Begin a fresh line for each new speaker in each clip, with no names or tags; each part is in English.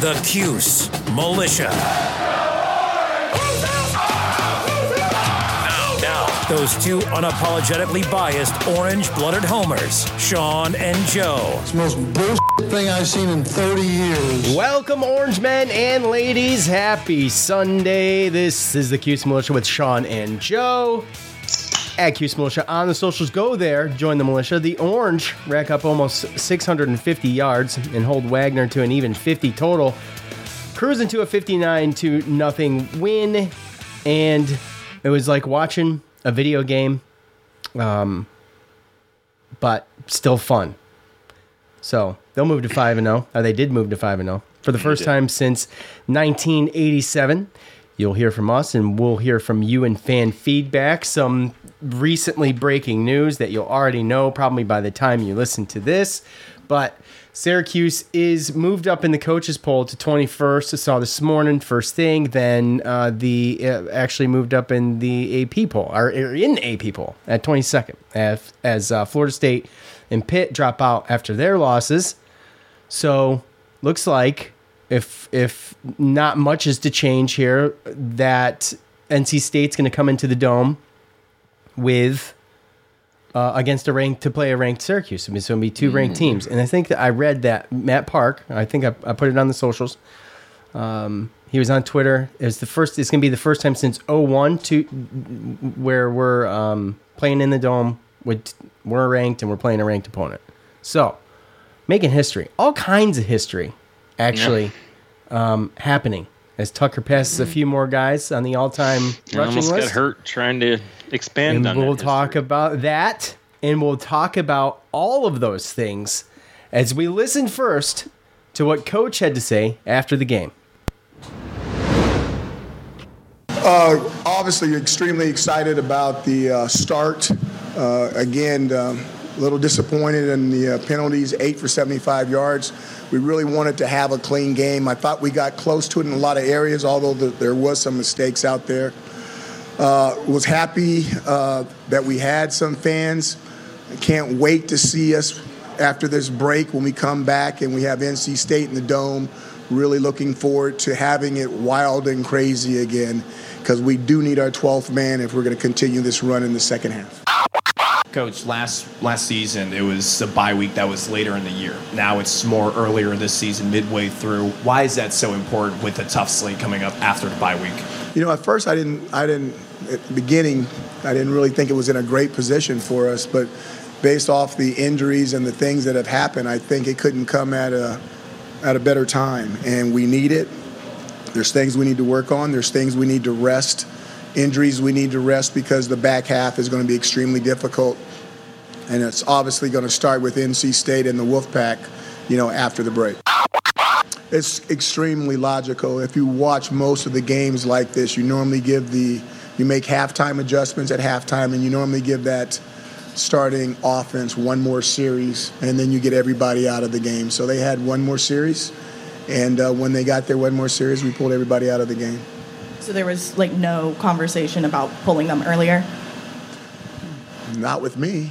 the Cuse Militia. Now, now, those two unapologetically biased orange-blooded homers, Sean and Joe.
It's the most bullshit thing I've seen in 30 years.
Welcome, Orange Men and ladies. Happy Sunday. This is the Cuse Militia with Sean and Joe. At Cuse Militia on the socials, go there, join the militia. The Orange rack up almost 650 yards and hold Wagner to an even 50 total. Cruising to a 59 to nothing win, and it was like watching a video game, um, but still fun. So they'll move to five and zero. Or they did move to five and zero for the first time since 1987. You'll hear from us, and we'll hear from you and fan feedback. Some recently breaking news that you'll already know probably by the time you listen to this. But Syracuse is moved up in the coaches poll to 21st. I saw this morning, first thing. Then uh, the uh, actually moved up in the AP poll, or in the AP poll at 22nd, as, as uh, Florida State and Pitt drop out after their losses. So looks like if if not much is to change here, that NC State's going to come into the dome with uh, against a ranked to play a ranked Syracuse. I mean, so it'll be two ranked teams. And I think that I read that Matt Park. I think I, I put it on the socials. Um, he was on Twitter. It's the first. It's going to be the first time since 01 to where we're um, playing in the dome with we're ranked and we're playing a ranked opponent. So making history, all kinds of history, actually um, happening as Tucker passes a few more guys on the all-time
I
rushing
almost
list.
got hurt trying to expand
And
on
we'll
that
talk
history.
about that, and we'll talk about all of those things as we listen first to what Coach had to say after the game.
obviously extremely excited about the uh, start. Uh, again, um, a little disappointed in the uh, penalties, eight for 75 yards. We really wanted to have a clean game. I thought we got close to it in a lot of areas, although the, there was some mistakes out there. Uh, was happy uh, that we had some fans. Can't wait to see us after this break when we come back and we have NC State in the dome. Really looking forward to having it wild and crazy again because we do need our 12th man if we're going to continue this run in the second half.
Coach, last last season it was a bye week that was later in the year. Now it's more earlier this season, midway through. Why is that so important with a tough slate coming up after the bye week?
You know, at first I didn't, I didn't, at the beginning, I didn't really think it was in a great position for us, but based off the injuries and the things that have happened, I think it couldn't come at a, at a better time, and we need it. There's things we need to work on. There's things we need to rest. Injuries we need to rest because the back half is going to be extremely difficult, and it's obviously going to start with NC State and the Wolfpack, you know, after the break. It's extremely logical. If you watch most of the games like this, you normally give the you make halftime adjustments at halftime, and you normally give that starting offense one more series, and then you get everybody out of the game. So they had one more series, and uh, when they got their one more series, we pulled everybody out of the game.
So there was like no conversation about pulling them earlier.
Not with me.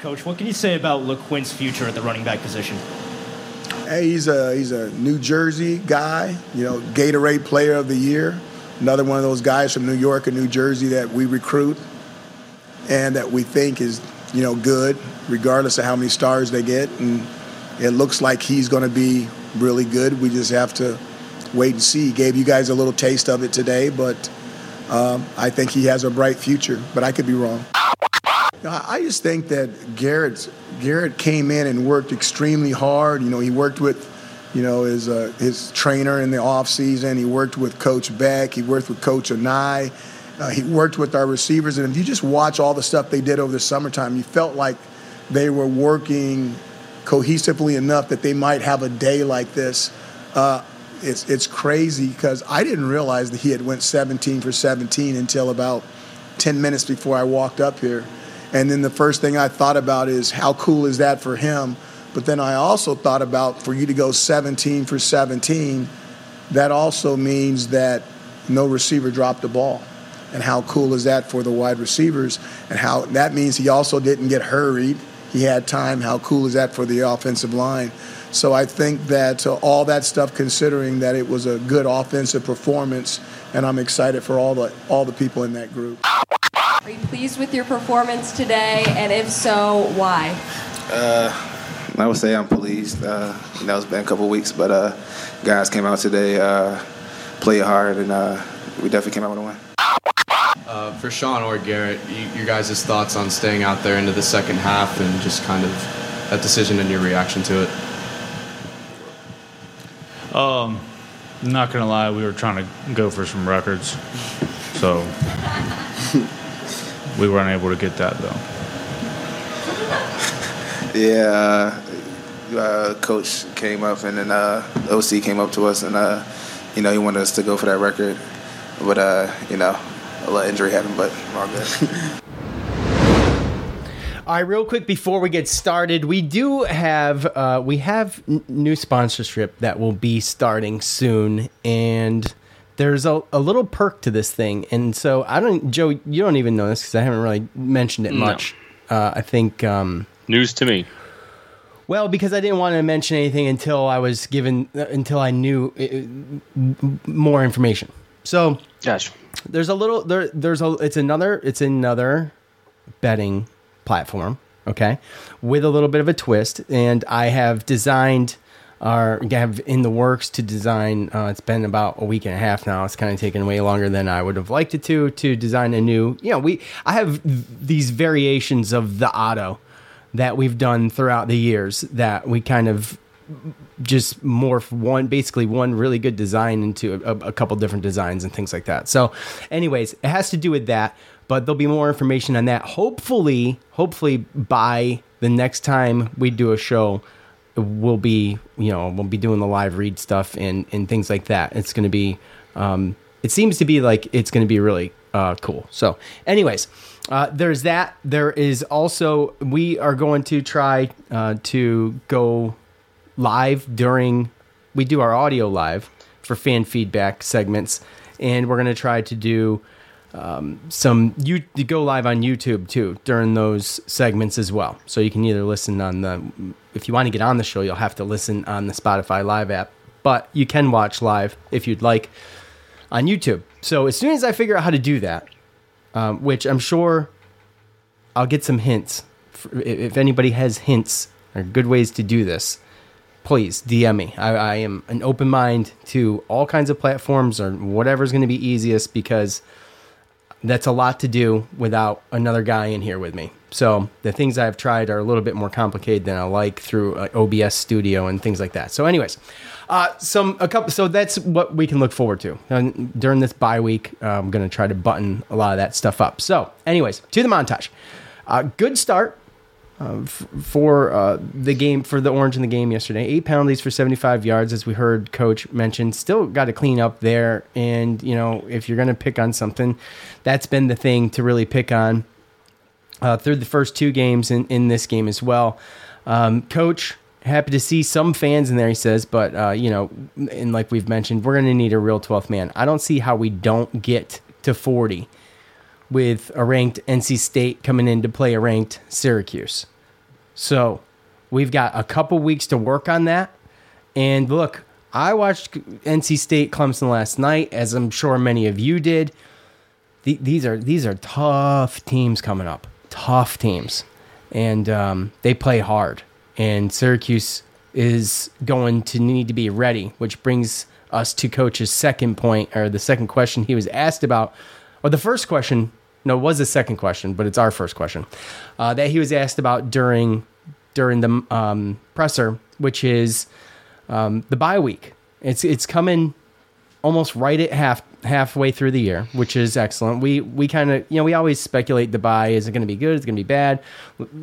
Coach, what can you say about LeQuint's future at the running back position?
Hey, he's a he's a New Jersey guy. You know, Gatorade Player of the Year. Another one of those guys from New York and New Jersey that we recruit and that we think is you know good, regardless of how many stars they get. And it looks like he's going to be really good. We just have to wait and see. Gave you guys a little taste of it today, but um, I think he has a bright future. But I could be wrong. I just think that Garrett Garrett came in and worked extremely hard. You know, he worked with you know, his, uh, his trainer in the off season. He worked with Coach Beck. He worked with Coach Anae. Uh, he worked with our receivers. And if you just watch all the stuff they did over the summertime, you felt like they were working cohesively enough that they might have a day like this. Uh, it's, it's crazy because I didn't realize that he had went 17 for 17 until about 10 minutes before I walked up here. And then the first thing I thought about is how cool is that for him – but then I also thought about for you to go 17 for 17, that also means that no receiver dropped the ball. And how cool is that for the wide receivers? And how that means he also didn't get hurried. He had time. How cool is that for the offensive line? So I think that uh, all that stuff, considering that it was a good offensive performance, and I'm excited for all the all the people in that group.
Are you pleased with your performance today? And if so, why?
Uh, I would say I'm pleased. Uh, you know, it's been a couple weeks, but uh, guys came out today, uh, played hard, and uh, we definitely came out with a win.
Uh, for Sean or Garrett, you, your guys' thoughts on staying out there into the second half and just kind of that decision and your reaction to it?
Um, not gonna lie, we were trying to go for some records, so we weren't able to get that though.
Yeah, uh, coach came up and then uh, OC came up to us and uh, you know he wanted us to go for that record, but uh, you know a little injury happened, but all good.
All right, real quick before we get started, we do have uh, we have n- new sponsorship that will be starting soon, and there's a, a little perk to this thing, and so I don't, Joe, you don't even know this because I haven't really mentioned it
No.
much. Uh, I think um,
News to me.
well, because I didn't want to mention anything until I was given uh, until I knew uh, m- more information. So,
gosh,
there's a little there. There's a. It's another. It's another betting platform. Okay, with a little bit of a twist, and I have designed. Or have in the works to design. Uh, it's been about a week and a half now. It's kind of taken way longer than I would have liked it to to design a new. You know, we I have these variations of the auto that we've done throughout the years that we kind of just morph one basically one really good design into a, a couple different designs and things like that so anyways it has to do with that but there'll be more information on that hopefully hopefully by the next time we do a show we'll be you know we'll be doing the live read stuff and and things like that it's going to be um it seems to be like it's going to be really uh cool so anyways uh, there's that. There is also we are going to try uh, to go live during we do our audio live for fan feedback segments, and we're going to try to do um, some you to go live on YouTube too during those segments as well. So you can either listen on the if you want to get on the show, you'll have to listen on the Spotify Live app, but you can watch live if you'd like on YouTube. So as soon as I figure out how to do that, um, which I'm sure I'll get some hints. If anybody has hints or good ways to do this, please DM me. I, I am an open mind to all kinds of platforms or whatever's going to be easiest because that's a lot to do without another guy in here with me. So the things I've tried are a little bit more complicated than I like through uh, OBS Studio and things like that. So, anyways, uh, some a couple. So that's what we can look forward to and during this bye week. Uh, I'm going to try to button a lot of that stuff up. So, anyways, to the montage. Uh, good start f- for uh, the game for the Orange in the game yesterday. Eight penalties for 75 yards, as we heard Coach mention. Still got to clean up there, and you know if you're going to pick on something, that's been the thing to really pick on uh, through the first two games in, in this game as well. Um, Coach, happy to see some fans in there, he says, but, uh, you know, and like we've mentioned, we're going to need a real 12th man. I don't see how we don't get to 40 with a ranked NC State coming in to play a ranked Syracuse. So we've got a couple weeks to work on that. And look, I watched NC State Clemson last night, as I'm sure many of you did. The- These are these are tough teams coming up, tough teams, and um, they play hard. And Syracuse is going to need to be ready, which brings us to coach's second point or the second question he was asked about, or the first question. No, it was the second question, but it's our first question uh, that he was asked about during during the um, presser, which is um, the bye week. It's it's coming almost right at half halfway through the year, which is excellent. We we kind of you know we always speculate the bye is it going to be good? Is it going to be bad?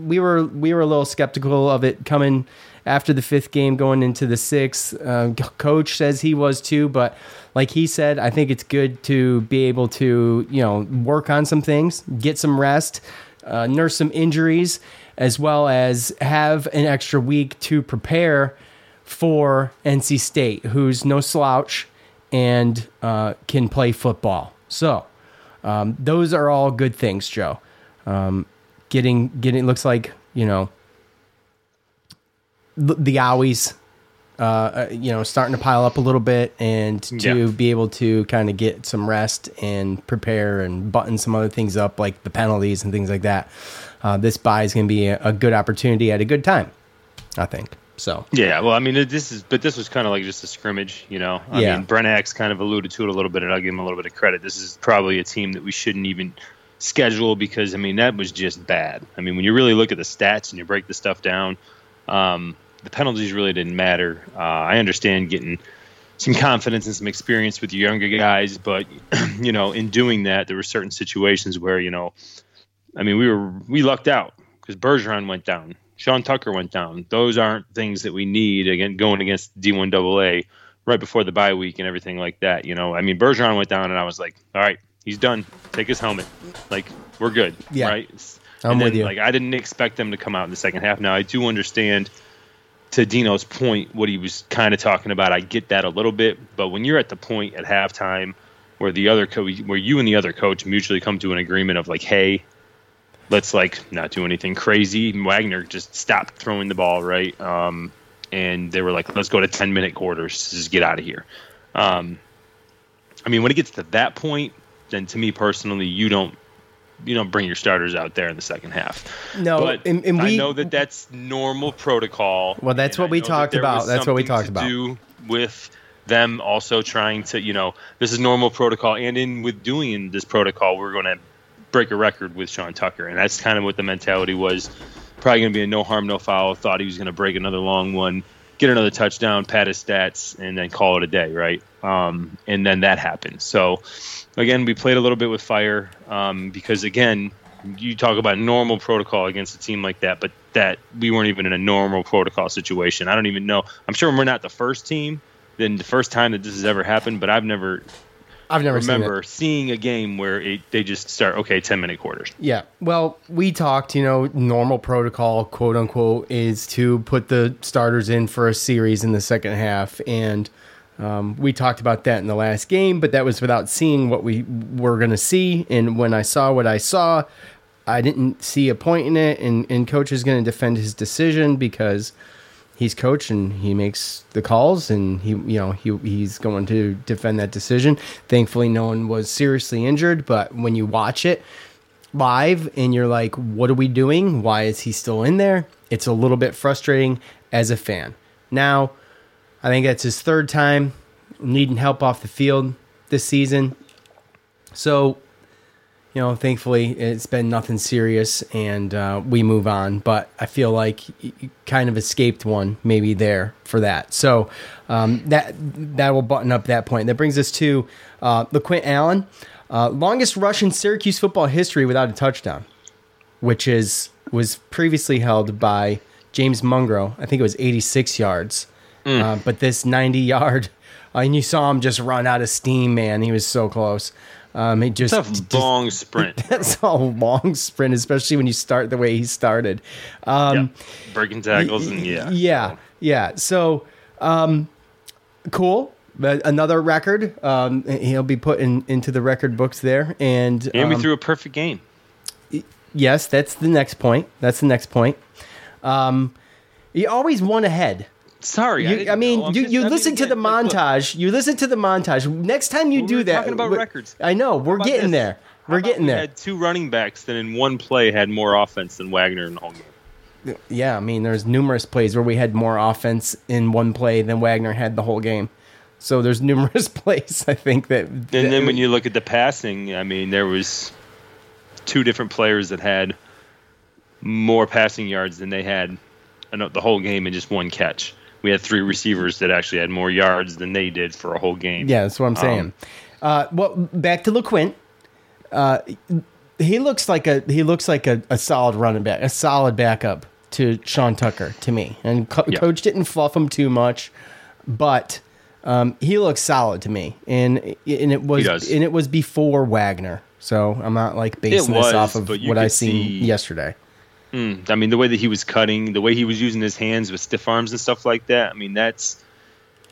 We were we were a little skeptical of it coming after the fifth game, going into the sixth. Uh, coach says he was too, but like he said, I think it's good to be able to you know work on some things, get some rest, uh, nurse some injuries, as well as have an extra week to prepare for NC State, who's no slouch and uh, can play football. So um, those are all good things, Joe. Um, getting getting looks like you know the, owies, uh, uh, you know, starting to pile up a little bit, and to
Yeah.
be able to kind of get some rest and prepare and button some other things up, like the penalties and things like that. Uh, this bye is going to be a, a good opportunity at a good time, I think. So
Yeah, well, I mean, this is, but this was kind of like just a scrimmage, you know. I
Yeah.
mean, Brent Axe kind of alluded to it a little bit, and I'll give him a little bit of credit. This is probably a team that we shouldn't even schedule because, I mean, that was just bad. I mean, when you really look at the stats and you break the stuff down, um, the penalties really didn't matter. Uh, I understand getting some confidence and some experience with your younger guys, but you know, in doing that, there were certain situations where you know, I mean, we were we lucked out because Bergeron went down, Sean Tucker went down. Those aren't things that we need again going against D1 AA right before the bye week and everything like that. You know, I mean, Bergeron went down, and I was like, all right, he's done. Take his helmet. Like we're good.
Yeah.
Right.
I'm
and
with
then,
you.
Like I didn't expect them to come out in the second half. Now I do understand to Dino's point, what he was kind of talking about, I get that a little bit. But when you're at the point at halftime where the other coach, where you and the other coach mutually come to an agreement of like, hey, let's like not do anything crazy. Wagner just stopped throwing the ball, right? Um, and they were like, let's go to 10 minute quarters, just get out of here. Um, I mean, when it gets to that point, then to me personally, you don't you don't bring your starters out there in the second half.
No,
but
and- and
I
we-
know that that's normal protocol.
Well, that's what we
know that
talked about. That's what we talked
to
about.
Do with them also trying to, you know, this is normal protocol, and in with doing this protocol, we're going to break a record with Sean Tucker, and that's kind of what the mentality was. Probably going to be a no harm, no foul. Thought he was going to break another long one, get another touchdown, pad his stats, and then call it a day, right? Um, and then that happened. So again, we played a little bit with fire um, because again, you talk about normal protocol against a team like that, but that we weren't even in a normal protocol situation. I don't even know. I'm sure we're not the first team, then the first time that this has ever happened, but I've never
I've never seen
remember seeing a game where it, they just start okay, 10 minute quarters.
Yeah. Well, we talked, you know, normal protocol, quote unquote, is to put the starters in for a series in the second half. And um, we talked about that in the last game, but that was without seeing what we were going to see. And when I saw what I saw, I didn't see a point in it. And, and coach is going to defend his decision because he's coach and he makes the calls and he you know he he's going to defend that decision. Thankfully no one was seriously injured, but when you watch it live and you're like what are we doing? Why is he still in there? It's a little bit frustrating as a fan. Now, I think that's his third time needing help off the field this season. So, you know, thankfully it's been nothing serious and uh, we move on. But I feel like kind of escaped one maybe there for that. So um, that that will button up that point. That brings us to uh, LeQuint Allen, uh, longest rush in Syracuse football history without a touchdown, which is was previously held by James Mungro. I think it was 86 yards.
Mm.
Uh, but this 90 yard, and you saw him just run out of steam, man. He was so close. Um, he just,
It's a long sprint.
that's a long sprint, especially when you start the way he started. Um,
Breaking tackles and yeah.
yeah, yeah. So, um, cool. But another record. Um, he'll be put in, into the record books there. And
And we
um,
threw a perfect game.
yes, that's the next point. That's the next point. Um, you always won ahead.
Sorry, I
You,
didn't
I, mean. You,
just-
you
I mean,
listen to the
like, look.
montage. you listen to the montage. Next time you
Well,
do
we were
that,
talking about records.
I know we're getting
this?
there. We're getting
We
there.
had two running backs that in one play had more offense than Wagner in the whole game.
Yeah, I mean, there's numerous plays where we had more offense in one play than Wagner had the whole game. So there's numerous plays I think that.
And then when you look at the passing, I mean, there was two different players that had more passing yards than they had uh, the whole game in just one catch. We had three receivers that actually had more yards than they did for a whole game.
Yeah, that's what I'm saying.
Um,
uh, well, back to LeQuint. Uh, he looks like a he looks like a, a solid running back, a solid backup to Sean Tucker to me. And co-
Yeah.
coach didn't fluff him too much, but um, he looks solid to me. And and it was and it was before Wagner. So I'm not like basing
was,
this off of what I seen
see-
yesterday.
Mm, I mean, the way that he was cutting, the way he was using his hands with stiff arms and stuff like that. I mean, that's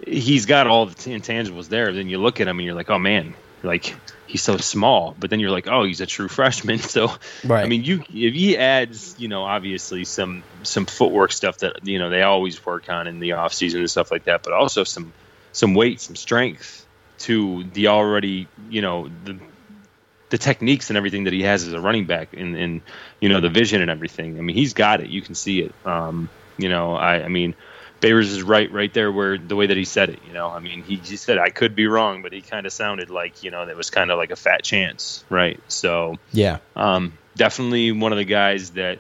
he's got all the intangibles there. Then you look at him and you're like, oh man, like he's so small. But then you're like, oh, he's a true freshman. So
Right.
I mean, you if he adds, you know, obviously some some footwork stuff that you know they always work on in the off season and stuff like that, but also some some weight, some strength to the already, you know, the the techniques and everything that he has as a running back and, and you know the vision and everything. I mean, he's got it. You can see it. Um, you know, I, I mean, Babers is right right there where the way that he said it. You know, I mean, he just said I could be wrong, but he kind of sounded like you know that was kind of like a fat chance, right? So
Yeah.
um, definitely one of the guys that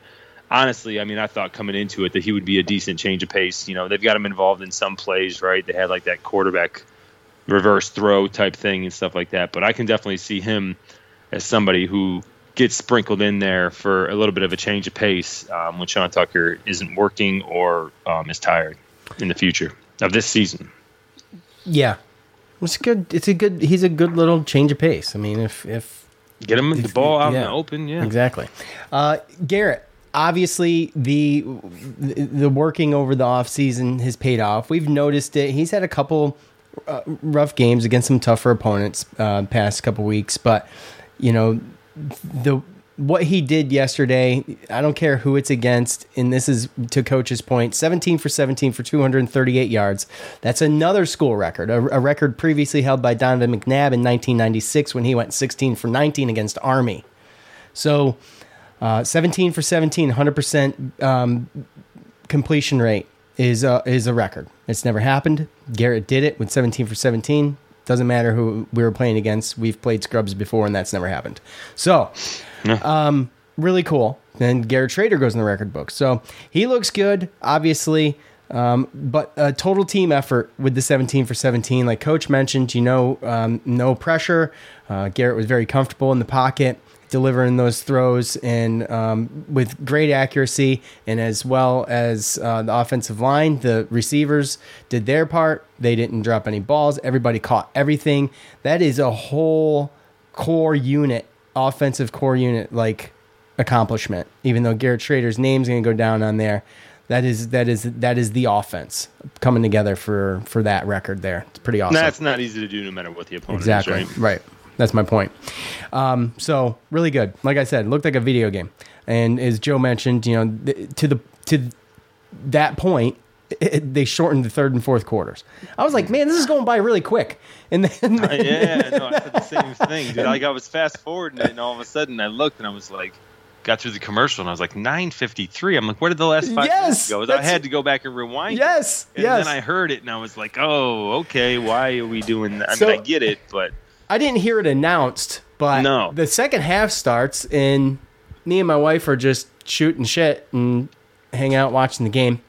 honestly, I mean, I thought coming into it that he would be a decent change of pace. You know, they've got him involved in some plays, right? They had like that quarterback reverse throw type thing and stuff like that. But I can definitely see him as somebody who gets sprinkled in there for a little bit of a change of pace um, when Sean Tucker isn't working or um, is tired in the future of this season.
Yeah. It's good. It's a good. He's a good little change of pace. I mean, if if
Get him the ball out in the open, yeah.
Exactly. Uh, Garrett, obviously the the working over the offseason has paid off. We've noticed it. He's had a couple uh, rough games against some tougher opponents uh, past couple weeks, but you know the what he did yesterday, I don't care who it's against, and this is to coach's point 17 for 17 for 238 yards. That's another school record, a, a record previously held by Donovan McNabb in 1996 when he went 16 for 19 against Army. So, uh, 17 for 17, 100% um, completion rate is a, is a record. It's never happened. Garrett did it with 17 for 17. Doesn't matter who we were playing against. We've played scrubs before, and that's never happened. So, um, really cool. And Garrett Shrader goes in the record book. So he looks good, obviously. Um, but a total team effort with the 17 for 17. Like Coach mentioned, you know, um, no pressure. Uh, Garrett was very comfortable in the pocket, delivering those throws and um, with great accuracy. And as well as uh, the offensive line, the receivers did their part. They didn't drop any balls. Everybody caught everything. That is a whole core unit, offensive core unit, like accomplishment. Even though Garrett Shrader's name's going to go down on there, that is that is that is the offense coming together for for that record there. It's pretty awesome.
That's not easy to do no matter what the opponent
exactly
is, right?
right. That's my point. Um, so really good. Like I said, looked like a video game. And as Joe mentioned, you know, th- to the to that point, it, they shortened the third and fourth quarters. I was like, man, this is going by really quick. And then
Uh, yeah, no, I said the same thing, dude. Like I was fast forwarding it, and all of a sudden I looked and I was like, got through the commercial, and I was like, nine fifty three. I'm like, where did the last five
Yes,
minutes go? I had to go back and rewind. it.
Yes,
and
yes.
then I heard it, and I was like, oh, okay, why are we doing that? I
So-
mean, I get it, but
I didn't hear it announced, but
No.
the second half starts, and me and my wife are just shooting shit and hang out watching the game.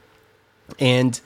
And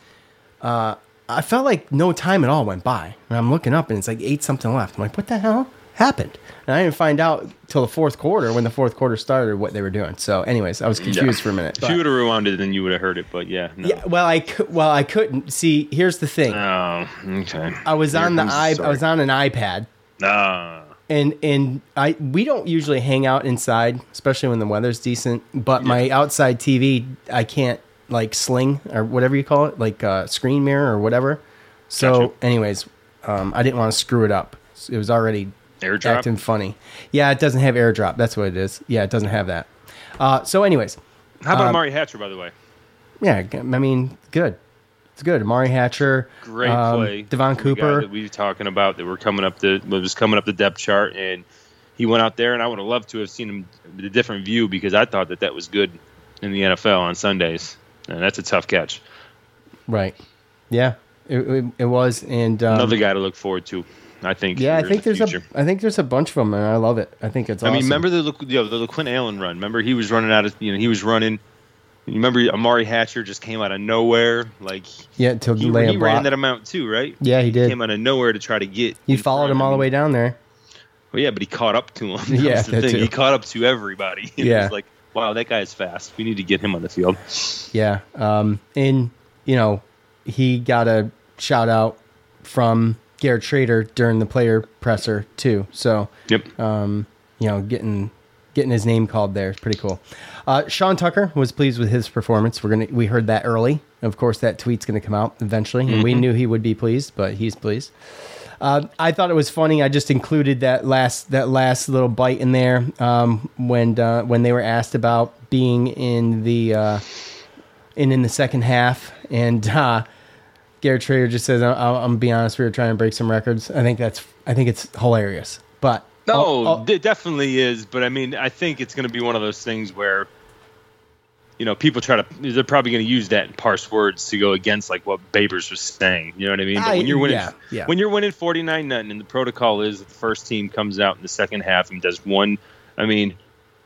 uh, I felt like no time at all went by. And I'm looking up, and it's like eight something left. I'm like, what the hell happened? And I didn't find out till the fourth quarter when the fourth quarter started what they were doing. So, anyways, I was confused
Yeah.
for a minute.
If you would have rewound it, then you would have heard it. But yeah, no.
yeah, well, I well I couldn't see. Here's the thing.
Oh, okay.
I was
Here
on the i. I was on an iPad.
Ah.
and and I we don't usually hang out inside, especially when the weather's decent. But my outside TV, I can't like sling or whatever you call it, like uh, screen mirror or whatever. So, anyways, um, I didn't want to screw it up. It was already
Airdrop?
acting funny. Yeah, it doesn't have AirDrop. That's what it is. Yeah, it doesn't have that. Uh, so, anyways,
How about
um,
Amari Hatcher, by the way?
Yeah, I mean, good. It's good. Amari Hatcher,
Great
um,
play.
Devon
The
Cooper.
that we were talking about that we're coming up the was coming up the depth chart, and he went out there, and I would have loved to have seen him with a different view because I thought that that was good in the NFL on Sundays, and that's a tough catch.
Right. Yeah. it, it, it was, and um,
Another guy to look forward to. I think.
Yeah, I think
the
there's a
future.
I think there's a bunch of them, and I love it. I think it's.
I
Awesome.
mean, remember the you know, the LeQuint Allen run? Remember he was running out of you know he was running. You remember Amari Hatcher just came out of nowhere, like
Yeah, to
he,
lay
he
a
ran
block.
that amount too, right?
Yeah, he did.
He Came out of nowhere to try to get.
You
in
followed him all the way down there.
Well, yeah, but he caught up to him. That
Yeah,
the thing.
too.
He caught up to everybody.
Yeah.
was like, wow, that guy is fast. We need to get him on the field.
Yeah. Um, and, you know, he got a shout out from Garrett Shrader during the player presser, too. So,
yep.
Um, you know, getting getting his name called there pretty cool. Uh, Sean Tucker was pleased with his performance. We're gonna we heard that early. Of course, that tweet's gonna come out eventually, and we
Mhm.
knew he would be pleased, but he's pleased. Uh, I thought it was funny. I just included that last that last little bite in there um, when uh, when they were asked about being in the uh, in in the second half, and uh, Garrett Shrader just says, "I- "I'm, I'm gonna be honest. We were trying to break some records." I think that's I think it's hilarious, but
No, it definitely is. But I mean, I think it's going to be one of those things where, you know, people try to. They're probably going to use that and parse words to go against like what Babers was saying. You know what I mean? But when you're winning,
yeah, yeah.
when you're winning forty nine nothing, and the protocol is that the first team comes out in the second half and does one. I mean,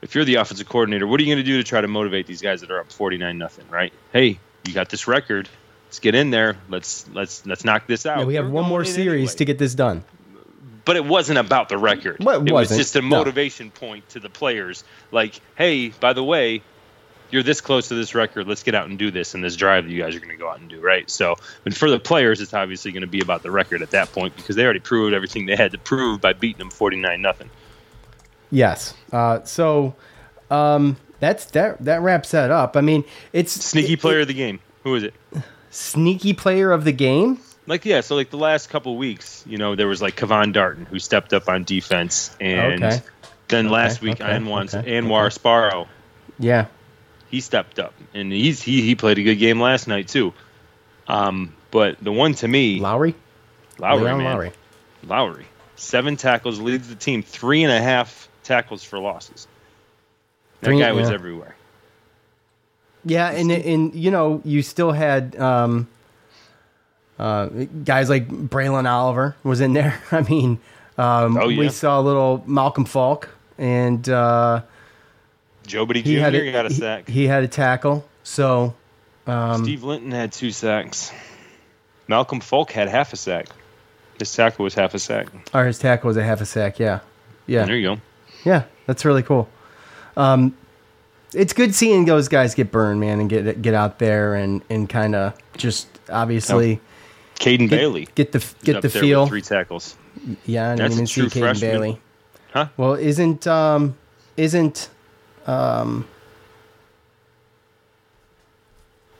if you're the offensive coordinator, what are you going to do to try to motivate these guys that are up forty nine nothing? Right? Hey, you got this record. Let's get in there. Let's let's let's knock this out.
Yeah, we have one more series to get this done.
But it wasn't about the record.
Well, it
it was just a
No.
motivation point to the players. Like, hey, by the way, you're this close to this record. Let's get out and do this in this drive that you guys are going to go out and do, right? So, and for the players, it's obviously going to be about the record at that point because they already proved everything they had to prove by beating them 49 nothing.
Yes. Uh, so um, that's that. That wraps that up. I mean, it's
Sneaky player of the game. Who is it?
sneaky player of the game.
Like yeah, so like the last couple weeks, you know, there was like Kavan Darton who stepped up on defense, and
Okay.
then
Okay,
last week
okay,
Anwar,
okay,
Anwar
okay.
Sparrow
Yeah.
he stepped up and he's he, he played a good game last night too. Um, but the one to me,
Lowery,
Lowery,
Leon
man,
Lowery.
Lowery, seven tackles leads the team, three and a half tackles for losses. That
Three-
guy was everywhere.
Yeah, and and you know you still had um, uh, guys like Braylon Oliver was in there. I mean, um,
Oh,
we saw a little Malcolm Falk, and uh, he
Jr.
had a,
got a sack.
He, had a tackle. So um,
Steve Linton had two sacks. Malcolm Falk had half a sack. His tackle was half a sack.
or his tackle was a half a sack. Yeah, yeah.
There you go.
Yeah, that's really cool. Um, it's good seeing those guys get burned, man, and get get out there and, and kind of just obviously
Caden Bailey
get the get the feel.
three tackles.
Yeah, I didn't
That's
even see
true
Caden
freshman.
Bailey.
Huh?
Well, isn't um isn't um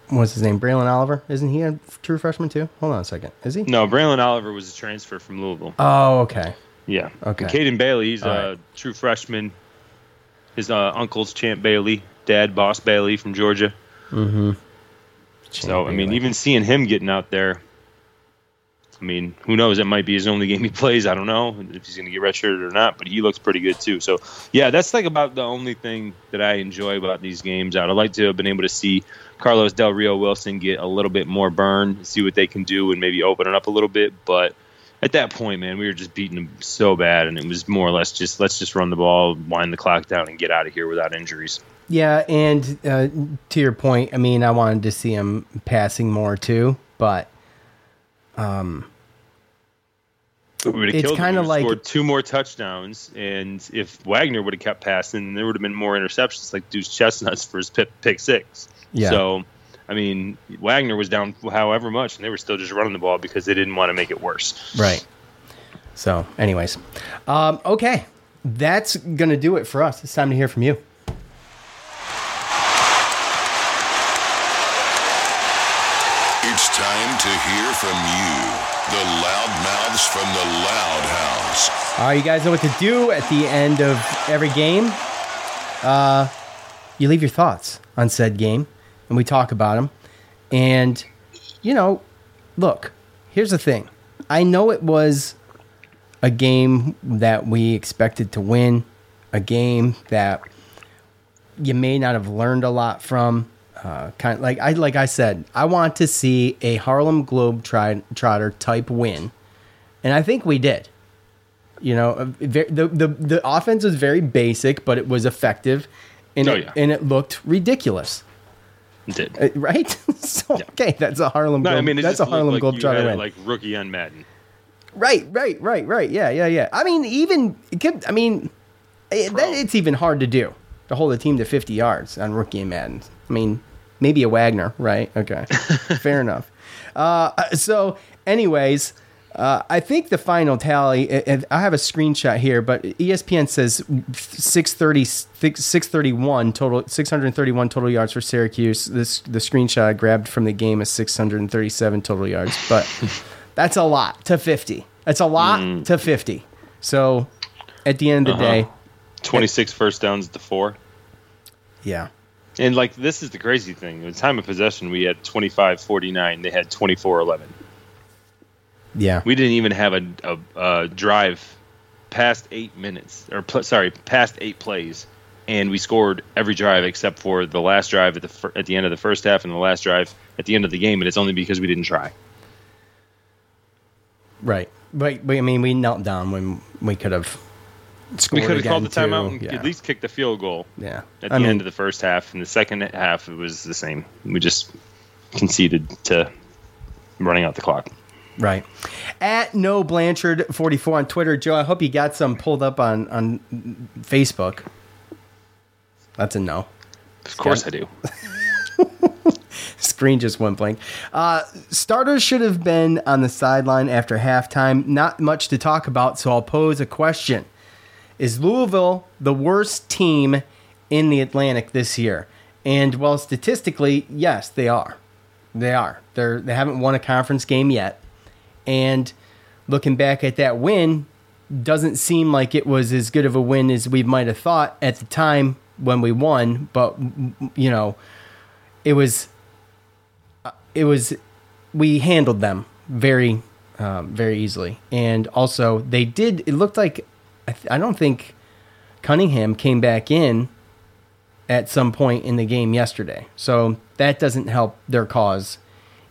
what's his name? Braylon Oliver? Isn't he a true freshman too? Hold on a second. Is he?
No, Braylon Oliver was a transfer from Louisville.
Oh, okay.
Yeah.
Okay.
And Caden Bailey, he's
All
a
right.
true freshman. His uh, uncle's Champ Bailey, dad Boss Bailey from Georgia.
Mm-hmm.
so I mean, even seeing him getting out there, I mean, who knows? That might be his only game he plays. I don't know if he's going to get redshirted or not, but he looks pretty good too. So yeah, that's like about the only thing that I enjoy about these games. I'd like to have been able to see Carlos Del Rio Wilson get a little bit more burn, see what they can do, and maybe open it up a little bit, but at that point, man, we were just beating them so bad, and it was more or less just let's just run the ball, wind the clock down, and get out of here without injuries.
Yeah, and uh, to your point, I mean, I wanted to see him passing more too, but um,
We would have
It's
killed them.
kinda like-
scored two more touchdowns, and if Wagner would have kept passing, there would have been more interceptions, like Deuce Chestnuts for his pick, pick six.
Yeah.
So, I mean, Wagner was down however much, and they were still just running the ball because they didn't want to make it worse.
right. So, anyways, um, okay, that's gonna do it for us. It's time to hear from you.
From the Loud House.
All right, you guys know what to do at the end of every game. Uh, you leave your thoughts on said game, and we talk about them. And you know, look, here's the thing. I know it was a game that we expected to win, a game that you may not have learned a lot from. uh, kind like I like I said, I want to see a Harlem Globetrotter type win, and I think we did. You know, the the the offense was very basic, but it was effective, and
Oh,
it,
yeah.
and it looked ridiculous.
It did.
Uh, right? so okay, that's a Harlem.
No, I mean,
that's a Harlem
like
Globetrotter win.
like rookie on Madden.
Right, right, right, right. Yeah, yeah, yeah. I mean, even it could, I mean, it, that, it's even hard to do to hold a team to 50 yards on rookie and Madden. I mean, maybe a Wagner, right? Okay, fair enough. Uh, so, anyways, uh, I think the final tally. I have a screenshot here, but ESPN says 630, 631 total, 631 total yards for Syracuse. This the screenshot I grabbed from the game is 637 total yards, but. That's a lot to 50. That's a lot to 50. So at the end of the
Uh-huh.
day,
26 first downs to four.
yeah.
And like this is the crazy thing. In time of possession, we had 25-49. They had 24-11.
Yeah.
We didn't even have a, a, a drive past eight minutes, or pl- sorry, past eight plays, and we scored every drive except for the last drive at the fir- at the end of the first half and the last drive at the end of the game. And it's only because we didn't try.
Right. But, but I mean, we knelt down when we could have scored
we could have called the timeout
too.
and
Yeah.
at least kicked the field goal.
Yeah.
At
I
the
mean-
end of the first half, in the second half, it was the same. We just conceded to running out the clock.
Right. At no Blanchard 44 on Twitter. Joe, I hope you got some pulled up on, on Facebook. That's a no.
Of course I do.
Screen just went blank. Uh, starters should have been on the sideline after halftime. Not much to talk about, so I'll pose a question. Is Louisville the worst team in the Atlantic this year? And well, statistically, yes, they are. They are. They're they haven't won a conference game yet. And looking back at that win, doesn't seem like it was as good of a win as we might have thought at the time when we won. But you know, it was uh, it was we handled them very um, very easily, and also they did. It looked like I, th- I don't think Cunningham came back in at some point in the game yesterday, so that doesn't help their cause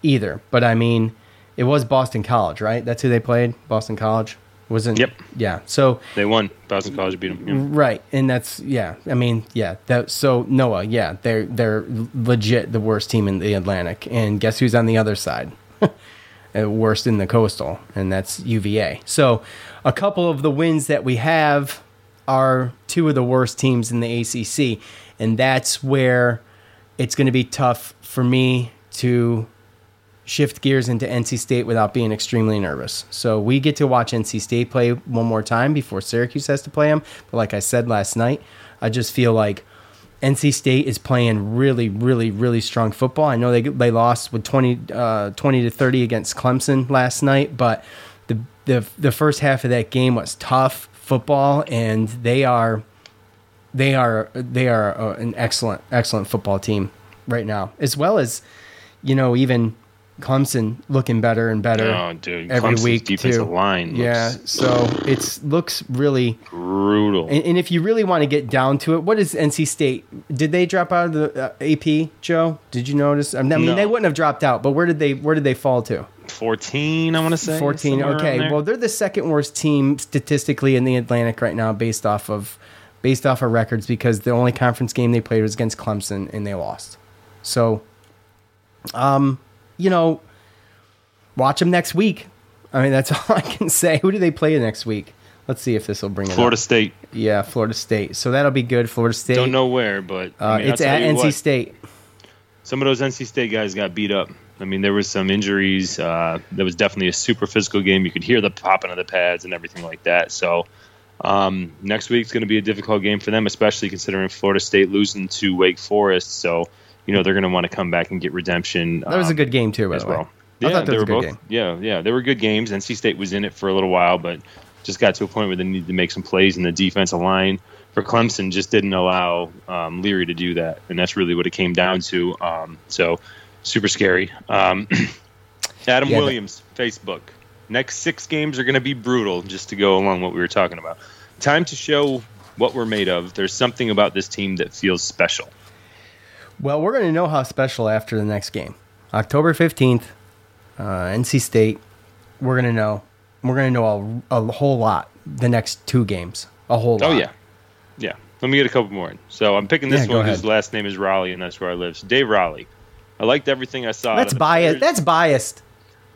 either. But I mean, it was Boston College, right? That's who they played. Boston College wasn't.
Yep.
Yeah. So
They won. Boston College beat them.
Right, and that's yeah. I mean, yeah. That so Noah, yeah, they're they're legit the worst team in the Atlantic, and guess who's on the other side? Worst in the coastal, and that's UVA. So, a couple of the wins that we have are two of the worst teams in the ACC, and that's where it's going to be tough for me to shift gears into NC State without being extremely nervous. So we get to watch NC State play one more time before Syracuse has to play them. But like I said last night, I just feel like NC State is playing really, really, really strong football. I know they they lost with 20, uh, 20 to thirty against Clemson last night, but the the the first half of that game was tough football, and they are they are they are uh, an excellent excellent football team right now, as well as you know even Clemson looking better and better
Oh, dude,
every
Clemson's
week
defensive
too.
line looks
yeah, so it's looks really
brutal.
And, and if you really want to get down to it, what is NC State? Did they drop out of the uh, AP, Joe? Did you notice? I mean,
No.
they wouldn't have dropped out, but where did they where did they fall to?
14, I want to say.
14. Okay. Well, they're the second worst team statistically in the Atlantic right now based off of based off of records because the only conference game they played was against Clemson and they lost. So um, you know, watch them next week. I mean, that's all I can say. Who do they play next week? Let's see if this will bring it
Florida
up.
State.
Yeah, Florida State. So that'll be good. Florida State.
Don't know where, but
Uh,
I mean,
it's at NC
what,
State.
Some of those NC State guys got beat up. I mean, there was some injuries. Uh, there was definitely a super physical game. You could hear the popping of the pads and everything like that. So um, next week's going to be a difficult game for them, especially considering Florida State losing to Wake Forest. So you know they're going to want to come back and get redemption.
That was a
um,
good game too, by
as
the way.
well.
I
Yeah, they
was
were
a good
both.
game.
Yeah, yeah, they were good games. NC State was in it for a little while, but just got to a point where they needed to make some plays, and the defensive line for Clemson just didn't allow um, Leary to do that, and that's really what it came down to. Um, so super scary. Um, Adam
Yeah, but-
Williams, Facebook. Next six games are going to be brutal, just to go along what we were talking about. Time to show what we're made of. There's something about this team that feels special.
Well, we're going to know how special after the next game. October 15th, uh, NC State. We're going to know. We're going to know a, a whole lot the next two games. A whole lot.
Oh yeah, yeah. Let me get a couple more in. So I'm picking this
Yeah,
one because his last name is Raleigh, and that's where I live. So Dave Raleigh. I liked everything I saw.
That's biased. That's biased.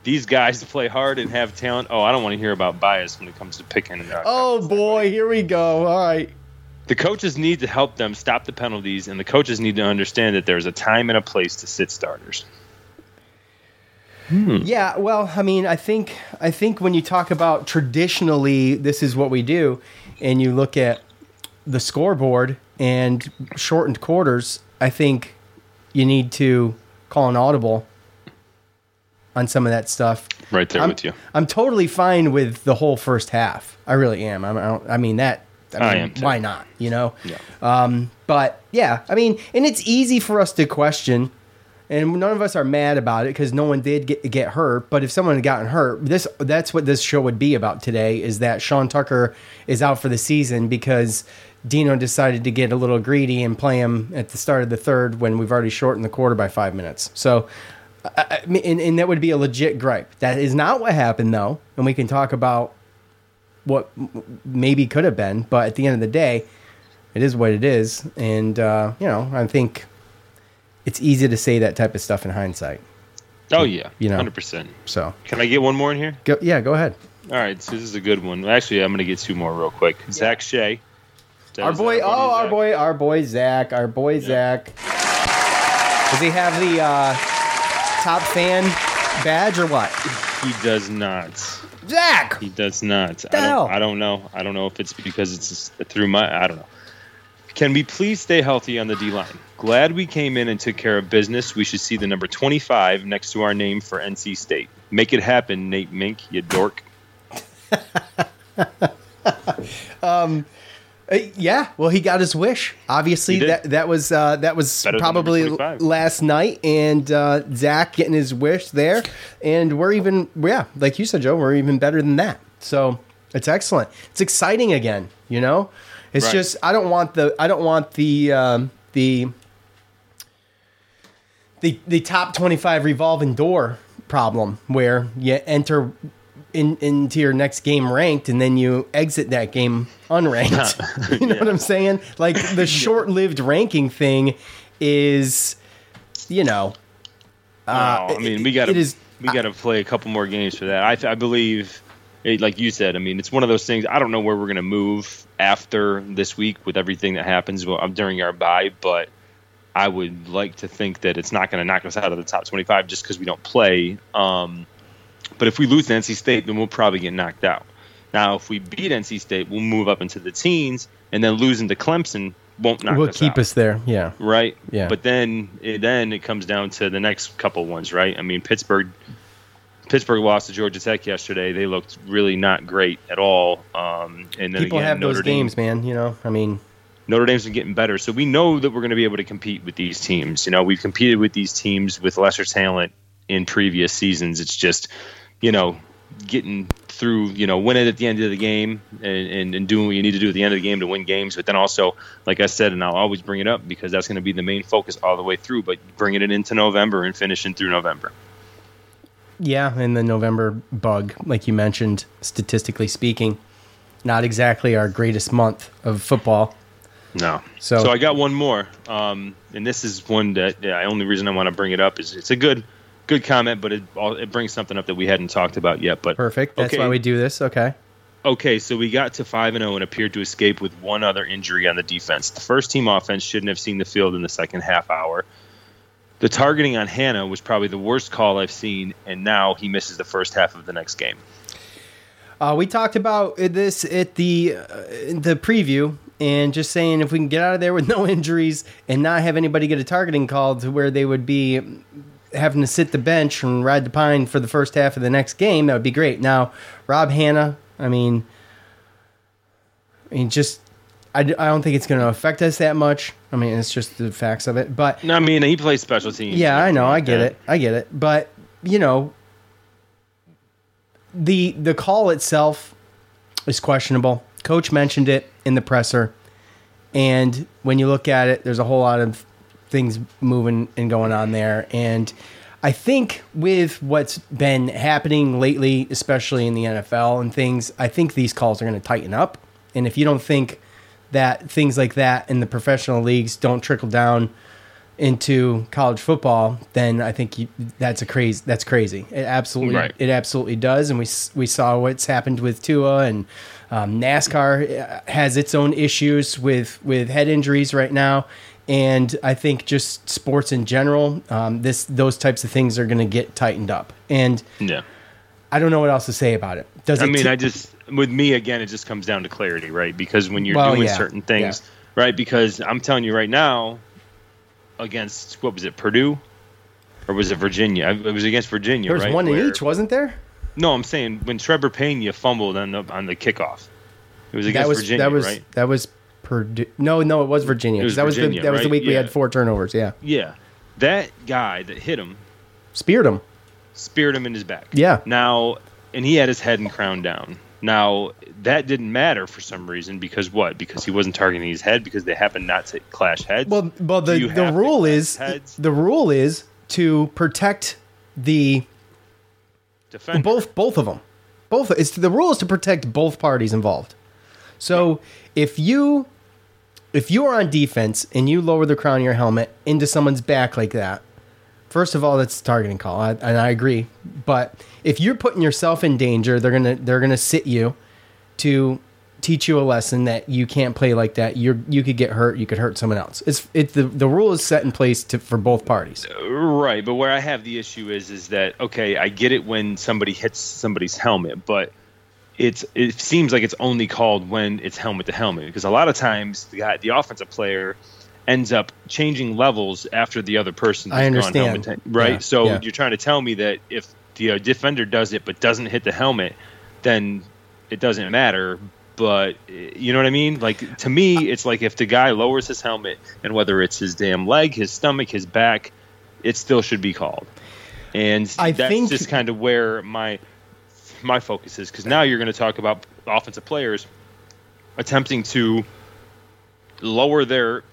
These guys play hard and have talent. Oh, I don't want to hear about bias when it comes to picking. Uh,
Oh boy, here we go. All right.
The coaches need to help them stop the penalties, and the coaches need to understand that there's a time and a place to sit starters. Hmm.
Yeah, well, I mean, I think I think when you talk about traditionally, this is what we do, and you look at the scoreboard and shortened quarters, I think you need to call an audible on some of that stuff.
Right there
I'm,
with you.
I'm totally fine with the whole first half. I really am. I'm, I, don't, I mean that. I,
I am, too.
Why not? You know.
Yeah.
Um, but yeah, I mean, and it's easy for us to question, and none of us are mad about it because no one did get, get hurt. But if someone had gotten hurt, this that's what this show would be about today. Is that Sean Tucker is out for the season because Dino decided to get a little greedy and play him at the start of the third when we've already shortened the quarter by five minutes. So. I mean, and, and that would be a legit gripe. That is not what happened, though, and we can talk about what maybe could have been. But at the end of the day, it is what it is, and uh, you know, I think it's easy to say that type of stuff in hindsight.
Oh yeah,
You know.
hundred percent.
So,
Can I get one more in here?
go, yeah, go ahead.
All right, so this is a good one. Actually, I'm going to get two more real quick. Zach Shea.
our boy, oh, our boy, our boy Zach, our boy Zach. Does he have the uh, top fan badge or what?
He does not.
Zach.
He does not. I don't, I don't know. I don't know if it's because it's through my. I don't know. Can we please stay healthy on the D line? Glad we came in and took care of business. We should see the number 25 next to our name for NC State. Make it happen, Nate Mink, you dork.
Um, uh, yeah, well, he got his wish. Obviously, that that was uh, that was
Better
probably last night, and uh, Zach getting his wish there, and we're even yeah, like you said, Joe, we're even better than that. So it's excellent. It's exciting again. You know, it's
Right.
just I don't want the I don't want the um, the the the top twenty five revolving door problem where you enter in, into your next game ranked and then you exit that game unranked. you know what I'm saying? Like the short lived ranking thing is, you know, uh,
Oh, I mean, we got to we got to play a couple more games for that. I, th- I believe, it, like you said, I mean, it's one of those things. I don't know where we're going to move after this week with everything that happens during our bye, but I would like to think that it's not going to knock us out of the top 25 just because we don't play. Um, but if we lose to NC State, then we'll probably get knocked out. Now, if we beat NC State, we'll move up into the teens, and then losing to Clemson won't knock us out.
will
us
keep
out
us there. Yeah.
right?
Yeah.
But then it, then it comes down to the next couple ones, right? I mean, Pittsburgh Pittsburgh lost to Georgia Tech yesterday. They looked really not great at all. Um, and then
People
again,
have
Notre
those
Dame,
games, man. You know, I mean,
Notre Dame's been getting better, so we know that we're going to be able to compete with these teams. You know, we've competed with these teams with lesser talent in previous seasons. It's just, you know, getting through, you know, winning at the end of the game and, and, and doing what you need to do at the end of the game to win games. But then also, like I said, and I'll always bring it up because that's going to be the main focus all the way through, but bringing it into November and finishing through November.
yeah, and the November bug, like you mentioned, statistically speaking, not exactly our greatest month of football.
No.
So-
So, I got one more, um, and this is one that yeah, the only reason I want to bring it up is it's a good, good comment, but it it brings something up that we hadn't talked about yet. But
Perfect. That's
okay,
why we do this. Okay.
Okay, so we got to five and zero and appeared to escape with one other injury on the defense. The first team offense shouldn't have seen the field in the second half hour. The targeting on Hannah was probably the worst call I've seen, and now he misses the first half of the next game.
Uh, we talked about this at the uh, the preview, and just saying if we can get out of there with no injuries and not have anybody get a targeting call to where they would be having to sit the bench and ride the pine for the first half of the next game, that would be great. Now, Rob Hanna, I mean, I mean, just—I don't think it's going to affect us that much. I mean, it's just the facts of it, but
No, I mean he plays special teams.
yeah, I know, I get it, I get it. But you know, the the call itself is questionable. Coach mentioned it in the presser, and when you look at it, there's a whole lot of things moving and going on there. And I think with what's been happening lately, especially in the NFL and things, I think these calls are going to tighten up. And if you don't think that things like that in the professional leagues don't trickle down into college football, then I think you, that's a crazy. That's crazy. It absolutely,
Right.
it absolutely does. And we we saw what's happened with Tua and um, NASCAR uh, has its own issues with with head injuries right now. And I think just sports in general, um, this those types of things are going to get tightened up. And
Yeah.
I don't know what else to say about it. Does
I
it
mean,
t-
I just with me again, it just comes down to clarity, right? Because when you're
Well,
doing
yeah,
certain things, right? Because I'm telling you right now, against what was it, Purdue, or was it Virginia? It was against Virginia,
there was
right?
one in each, wasn't there?
No, I'm saying when Trebor Peña fumbled on the on the kickoff, it was against
that was
Virginia,
that was
right?
that was Purdue. No, no, it was Virginia.
It was
that was the that was the
right?
week we had four turnovers. Yeah,
Yeah, that guy that hit him
speared him.
speared him in his back.
Yeah.
Now, and he had his head and crown down. Now that didn't matter for some reason because what? Because he wasn't targeting his head because they happened not to clash heads.
Well, well, the the rule is
heads?
the rule is to protect the
Defender.
both both of them. Both it's the rule is to protect both parties involved. So if you if you are on defense and you lower the crown of your helmet into someone's back like that, first of all, that's a targeting call, I, and I agree. But if you're putting yourself in danger, they're gonna they're gonna sit you to teach you a lesson that you can't play like that. You you could get hurt. You could hurt someone else. It's it the the rule is set in place to for both parties.
Right, but where I have the issue is is that okay, I get it when somebody hits somebody's helmet, but it's it seems like it's only called when it's helmet to helmet because a lot of times the guy, the offensive player ends up changing levels after the other person
I
has gone
understand.
helmet to, right?
Yeah,
so
yeah.
you're trying to tell me that if the uh, defender does it but doesn't hit the helmet, then it doesn't matter. But you know what I mean? Like to me, it's like if the guy lowers his helmet and whether it's his damn leg, his stomach, his back, it still should be called. And
I
that's
think-
just kind of where my my focus is because now you're going to talk about offensive players attempting to lower their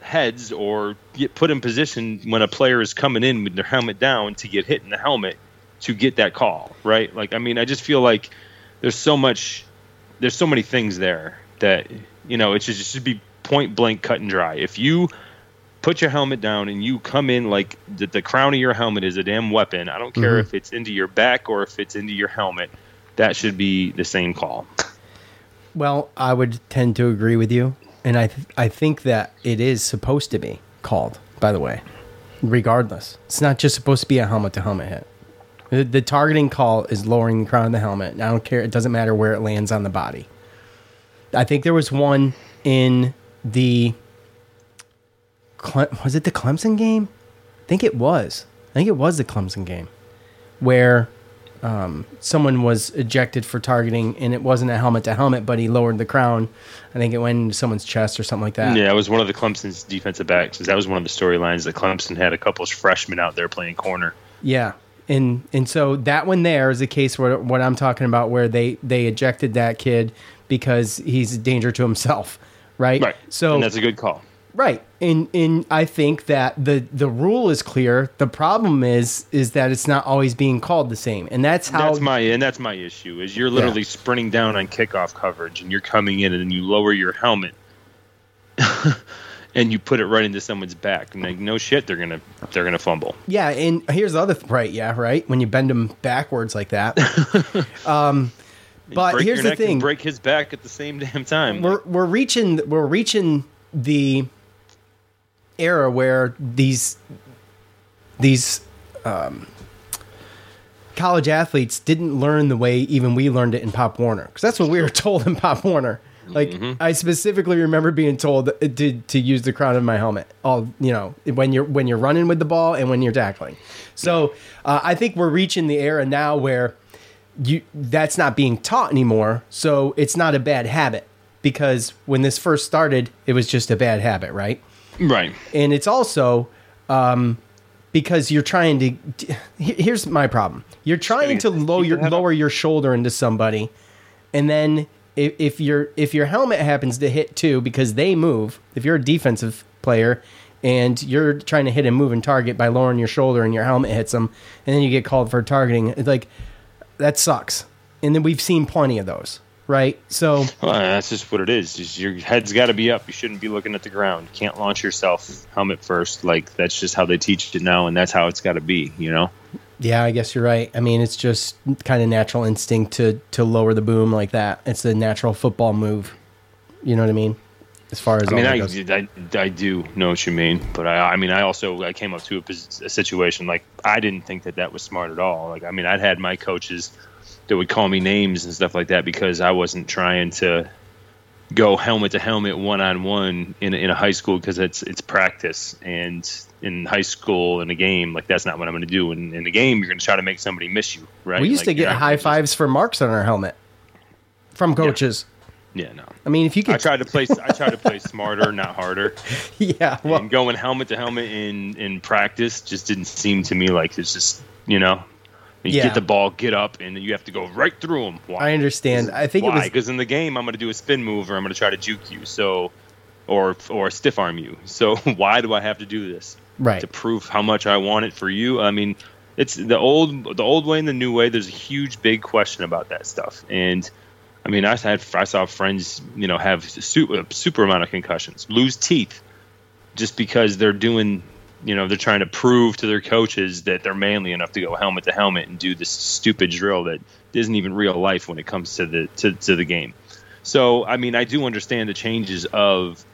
heads or get put in position when a player is coming in with their helmet down to get hit in the helmet to get that call, right? Like, I mean, I just feel like there's so much, there's so many things there that you know it should just be point blank, cut and dry. If you put your helmet down and you come in like the, the crown of your helmet is a damn weapon, I don't care
Mhm.
if it's into your back or if it's into your helmet, that should be the same call.
Well, I would tend to agree with you, and I th- I think that it is supposed to be called. By the way, regardless, it's not just supposed to be a helmet to helmet hit. The, the targeting call is lowering the crown of the helmet. and I don't care. It doesn't matter where it lands on the body. I think there was one in the Cle- was it the Clemson game? I think it was. I think it was the Clemson game where um, someone was ejected for targeting, and it wasn't a helmet to helmet, but he lowered the crown. I think it went into someone's chest or something like that.
Yeah, it was one of the Clemson's defensive backs. That was one of the storylines that Clemson had a couple of freshmen out there playing corner.
Yeah. And and so that one there is a case where what I'm talking about where they they ejected that kid because he's a danger to himself, right?
Right.
So
and that's a good call.
Right. And and I think that the the rule is clear. The problem is is that it's not always being called the same. And that's how
that's my and that's my issue is you're literally sprinting down on kickoff coverage and you're coming in and then you lower your helmet and you put it right into someone's back. And like no shit, they're gonna they're gonna fumble.
Yeah, and here's the other th- right, yeah, right. When you bend them backwards like that. um but here's the thing.
break his back at the same damn time.
we're we're reaching we're reaching the era where these these um, college athletes didn't learn the way even we learned it in Pop Warner because that's what we were told in Pop Warner. Like
Mm-hmm.
I specifically remember being told to to use the crown of my helmet. All you know when you're when you're running with the ball and when you're tackling. So uh, I think we're reaching the era now where you that's not being taught anymore. So it's not a bad habit because when this first started, it was just a bad habit, right?
Right.
And it's also um, because you're trying to. Here's my problem: you're trying to lower your lower your shoulder into somebody, and then if, if your if your helmet happens to hit too because they move, if you're a defensive player and you're trying to hit a moving target by lowering your shoulder and your helmet hits them, and then you get called for targeting. It's like that sucks. And then we've seen plenty of those, right? So
Well, that's just what it is. Just your head's got to be up. You shouldn't be looking at the ground. You can't launch yourself helmet first. Like that's just how they teach it now, and that's how it's got to be. You know.
Yeah, I guess you're right. I mean, it's just kind of natural instinct to to lower the boom like that. It's a natural football move. You know what I mean? As far as
I mean, I. I, I do know what you mean, but I, I mean, I also I came up to a, a situation like I didn't think that that was smart at all. Like, I mean, I'd had my coaches that would call me names and stuff like that because I wasn't trying to go helmet to helmet one on one in a- in a high school because it's it's practice and in high school in a game like that's not what I'm going to do. In, in the game, you're going to try to make somebody miss you, right?
we used
Like,
to get high fives for marks on our helmet from coaches.
Yeah, no.
I mean, if you
I tried to play. I tried to play smarter, not harder.
yeah. Well,
and going helmet to helmet in in practice just didn't seem to me like it's just you know. You
Yeah.
get the ball, get up, and then you have to go right through them. Why?
I understand. I think it
Why?
was
Because in the game, I'm going to do a spin move, or I'm going to try to juke you, so, or or stiff arm you. So why do I have to do this?
Right.
To prove how much I want it for you. I mean, it's the old the old way and the new way. There's a huge big question about that stuff, and I mean, I had I saw friends, you know, have super, uh, super amount of concussions, lose teeth, just because they're doing, you know, they're trying to prove to their coaches that they're manly enough to go helmet to helmet and do this stupid drill that isn't even real life when it comes to the to, to the game. So, I mean, I do understand the changes of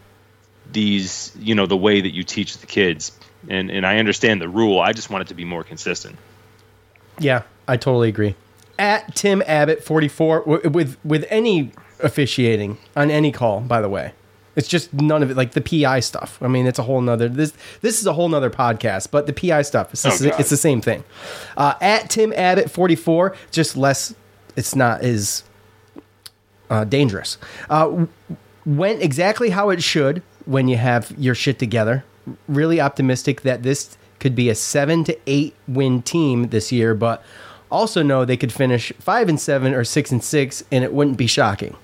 these, you know, the way that you teach the kids, and and I understand the rule. I just want it to be more consistent.
Yeah, I totally agree. At Tim Abbott, forty four, with with any officiating on any call. By the way, it's just none of it. Like the PI stuff. I mean, it's a whole nother. This this is a whole nother podcast. But the PI stuff, it's,
Oh,
the-
God.
it's the same thing. Uh, at Tim Abbott, forty four, just less. It's not as uh, dangerous. Uh, went exactly how it should when you have your shit together. Really optimistic that this could be a seven to eight win team this year, but also know they could finish five and seven or six and six, and it wouldn't be shocking.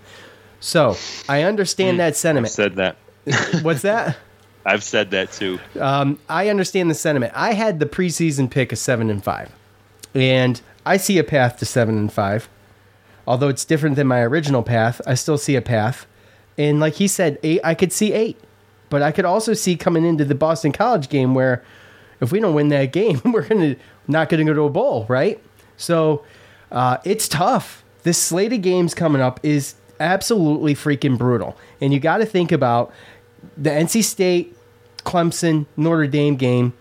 So I understand that sentiment.
i Said that.
What's that?
I've said that too.
Um, I understand the sentiment. I had the preseason pick of seven and five, and I see a path to seven and five. Although it's different than my original path, I still see a path. And like he said, eight. I could see eight, but I could also see coming into the Boston College game where if we don't win that game, we're gonna not gonna go to a bowl, right? So uh, it's tough. This slate of games coming up is absolutely freaking brutal, and you got to think about the NC State, Clemson, Notre Dame game.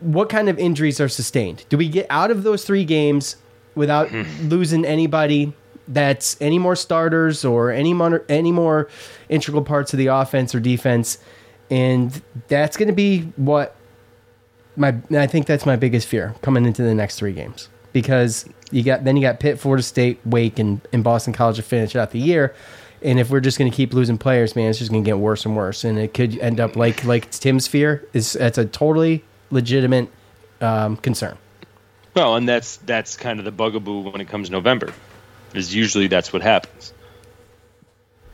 What kind of injuries are sustained? Do we get out of those three games without hmm. losing anybody that's any more starters or any more any more integral parts of the offense or defense? And that's going to be what my I think that's my biggest fear coming into the next three games because you got then you got Pitt, Florida State, Wake, and, and Boston College to finish out the year. And if we're just going to keep losing players, man, it's just going to get worse and worse, and it could end up like like Tim's fear is that's a totally legitimate um, concern.
Well, and that's that's kind of the bugaboo when it comes November. Is usually that's what happens.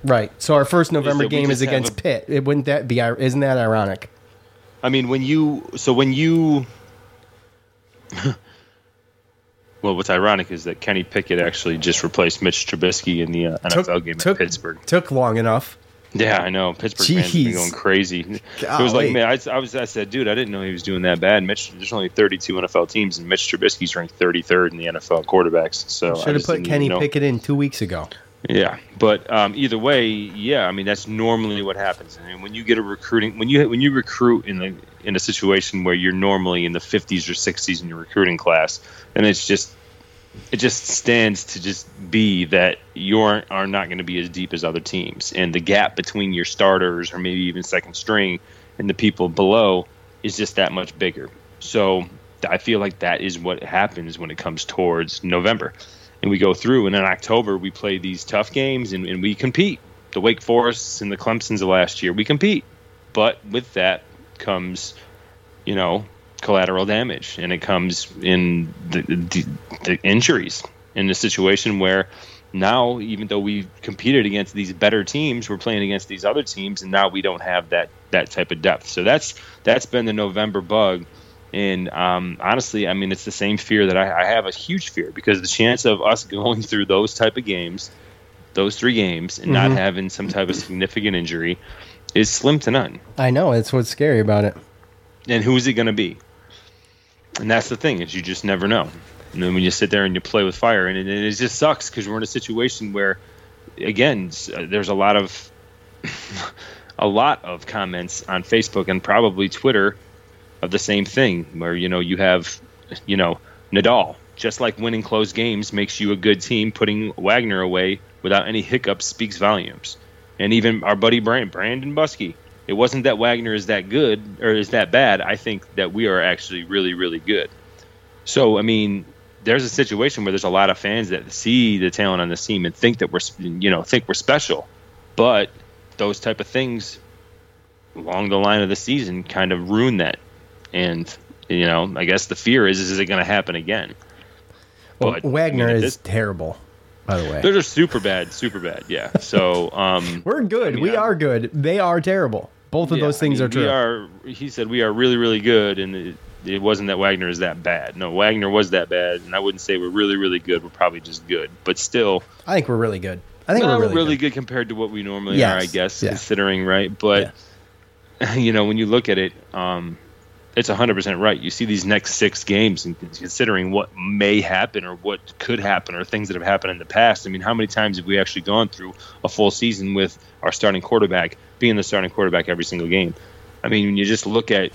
Right. So our first November
we
game is against
a-
Pitt. It wouldn't that be? Isn't that ironic?
I mean, when you so when you well, what's ironic is that Kenny Pickett actually just replaced Mitch Trubisky in the uh, NFL game at Pittsburgh.
Took long enough.
Yeah, I know. Pittsburgh fans been going crazy. It was like, man, I, I was, I said, dude, I didn't know he was doing that bad. Mitch, there's only 32 NFL teams, and Mitch Trubisky's ranked 33rd in the NFL quarterbacks. So I
Should have put Kenny. Pickett in two weeks ago.
Yeah, but um, either way, yeah, I mean that's normally what happens. I mean, when you get a recruiting, when you when you recruit in the in a situation where you're normally in the 50s or 60s in your recruiting class, and it's just it just stands to just be that you are are not going to be as deep as other teams, and the gap between your starters or maybe even second string and the people below is just that much bigger. So I feel like that is what happens when it comes towards November and we go through and in october we play these tough games and, and we compete the wake forests and the clemsons of last year we compete but with that comes you know collateral damage and it comes in the, the, the injuries in the situation where now, even though we competed against these better teams, we're playing against these other teams, and now we don't have that that type of depth. So that's that's been the November bug. And um, honestly, I mean, it's the same fear that I, I have a huge fear because the chance of us going through those type of games, those three games, and not
Mhm.
having some type of significant injury is slim to none.
I know that's what's scary about it.
And who is it going to be? And that's the thing is you just never know. And then when you sit there and you play with fire, and it, and it just sucks because we're in a situation where, again, uh, there's a lot of a lot of comments on Facebook and probably Twitter of the same thing, where you know you have, you know, Nadal. Just like winning close games makes you a good team, putting Wagner away without any hiccups speaks volumes. And even our buddy Brand, Brandon Buskey, it wasn't that Wagner is that good or is that bad. I think that we are actually really, really good. So, I mean, there's a situation where there's a lot of fans that see the talent on this team and think that we're, you know, think we're special, but those type of things along the line of the season kind of ruin that. And you know, I guess the fear is, is it going to happen again?
Well,
But,
Wagner
I mean,
is terrible, by the way.
They're just super bad, super bad. Yeah. So, um,
We're good. we are good. They are terrible. Both of
yeah,
those things
I
are true.
We are. He said we are really, really good, and it, it wasn't that Wagner is that bad. No, Wagner was that bad, and I wouldn't say we're really, really good. We're probably just good, but still,
I think we're really good. I think we're really,
good. compared to what we normally
Yes,
are, I guess,
yeah.
considering right. But you know, when you look at it, um, it's 100% right. You see these next six games, and considering what may happen or what could happen or things that have happened in the past. I mean, how many times have we actually gone through a full season with our starting quarterback being the starting quarterback every single game? I mean, when you just look at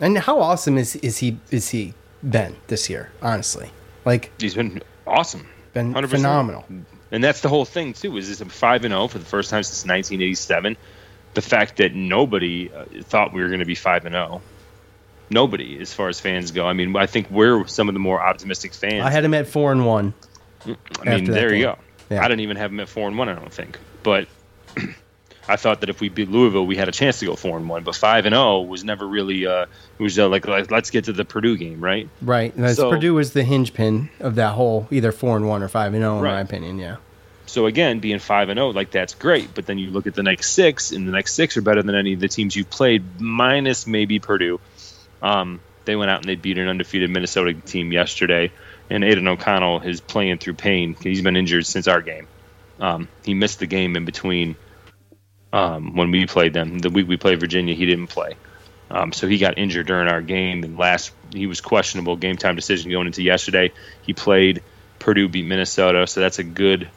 And how awesome is is he is he been this year? Honestly, like
he's been awesome,
been
100%.
phenomenal.
And that's the whole thing too. Is this a five and zero for the first time since 1987? The fact that nobody uh, thought we were going to be five and zero. Nobody, as far as fans go. I mean, I think we're some of the more optimistic fans.
I had him at four and one.
I mean, there you
game.
go. I didn't even have him at four and one. I don't think, but I thought that if we beat Louisville, we had a chance to go four and one. But five and zero was never really. Uh, it was uh, like, let's get to the Purdue game, right?
Right. And
So-
Purdue was the hinge pin of that whole either four and one or five and zero, in
Right.
my opinion. Yeah.
So again, being five and zero, like that's great. But then you look at the next six, and the next six are better than any of the teams you've played, minus maybe Purdue. Um, they went out and they beat an undefeated Minnesota team yesterday, and Aidan O'Connell is playing through pain. He's been injured since our game. Um, he missed the game in between um, when we played them. The week we played Virginia, he didn't play. Um, so he got injured during our game, and last he was questionable game time decision going into yesterday. He played. Purdue beat Minnesota, so that's a good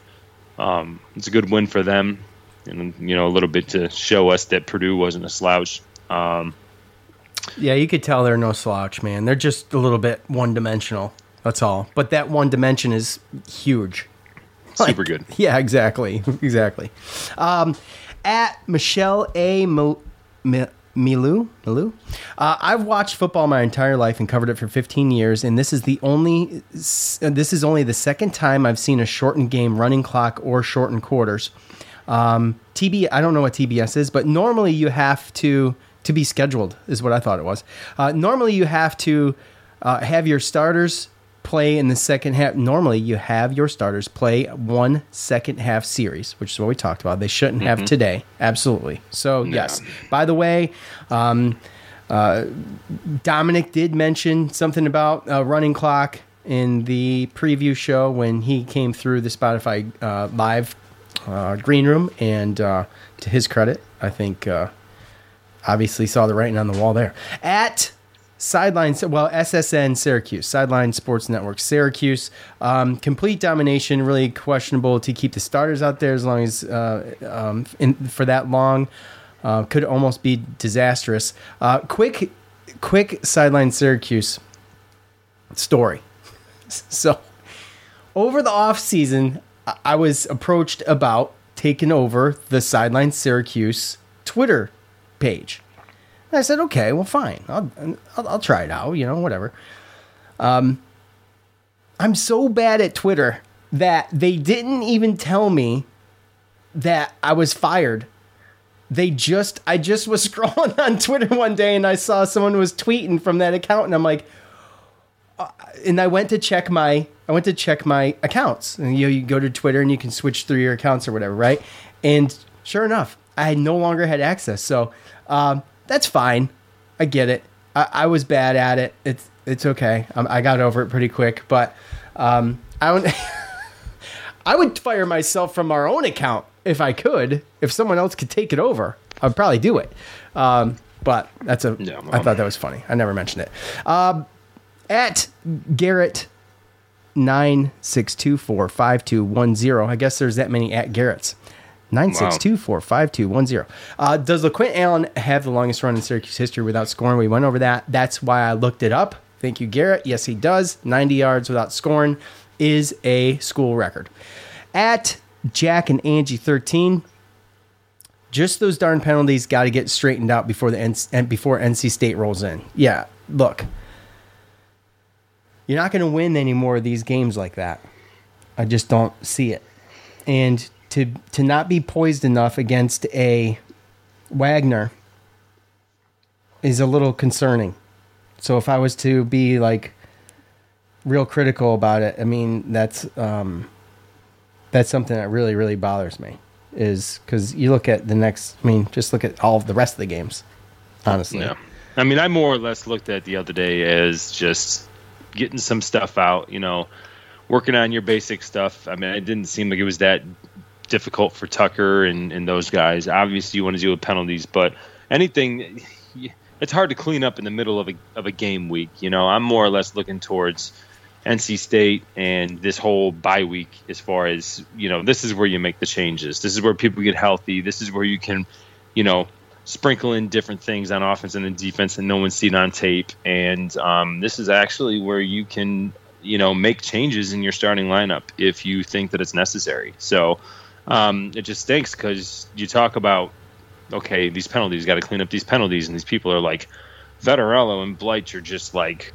um, it's a good win for them, and you know a little bit to show us that Purdue wasn't a slouch. Um,
Yeah, you could tell they're no slouch, man. They're just a little bit one dimensional. That's all. But that one dimension is huge.
super good.
Yeah, exactly, exactly. Um, at Michelle A. Mil- Mi- Milou, Milou, uh, I've watched football my entire life and covered it for 15 years, and this is the only this is only the second time I've seen a shortened game, running clock, or shortened quarters. Um, TB, I don't know what TBS is, but normally you have to to be scheduled is what I thought it was. Uh, normally you have to uh, have your starters play in the second half. Normally you have your starters play one second half series, which is what we talked about. They shouldn't have
Mhm.
today, absolutely. So yes. By the way. Um, uh, Dominic did mention something about a running clock in the preview show when he came through the Spotify uh, live uh, green room, and uh, to his credit, I think uh, obviously saw the writing on the wall there. At Sideline, well, SSN Syracuse, Sideline Sports Network Syracuse. Um, complete domination, really questionable to keep the starters out there as long as uh, um, in, for that long. Uh, could almost be disastrous. Uh, quick, quick Sideline Syracuse story. So, over the off season, I- I was approached about taking over the Sideline Syracuse Twitter page. And I said, okay, well, fine. I'll, I'll, I'll try it out, you know, whatever. Um, I'm so bad at Twitter that they didn't even tell me that I was fired. They just, I just was scrolling on Twitter one day and I saw someone was tweeting from that account and I'm like, uh, and I went to check my I went to check my accounts. And you, know, you go to Twitter and you can switch through your accounts or whatever, right? And sure enough, I no longer had access. So um, that's fine. I get it. I, I was bad at it. It's it's okay. Um, I got over it pretty quick. But um, I would I would fire myself from our own account if I could. If someone else could take it over, I'd probably do it. Um, but that's a. I thought that was funny. I never mentioned it. Um, at Garrett nine six two four five two one zero. I guess there's that many at Garrett's. Nine six two four five two one zero. Uh, does LeQuint Allen have the longest run in Syracuse history without scoring? We went over that. That's why I looked it up. Thank you, Garrett. Yes, he does. 90 yards without scoring is a school record. At Jack and Angie 13, just those darn penalties got to get straightened out before the N- before NC State rolls in. Yeah, look, you're not going to win any more of these games like that. I just don't see it. And to to not be poised enough against a Wagner is a little concerning. So if I was to be like real critical about it, I mean that's um, that's something that really really bothers me. Is because you look at the next. I mean, just look at all the rest of the games. Honestly,
Yeah. I mean, I more or less looked at the other day as just getting some stuff out, you know, working on your basic stuff. I mean, it didn't seem like it was that difficult for Tucker and, and those guys. Obviously, you want to deal with penalties, but anything, it's hard to clean up in the middle of a, of a game week. You know, I'm more or less looking towards NC State and this whole bye week as far as, you know, this is where you make the changes. This is where people get healthy. This is where you can, you know, sprinkle in different things on offense and in defense and no one's seen on tape. And um, this is actually where you can, you know, make changes in your starting lineup if you think that it's necessary. So um, it just stinks because you talk about, okay, these penalties, got to clean up these penalties. And these people are like, Vettorello and Bleich are just like,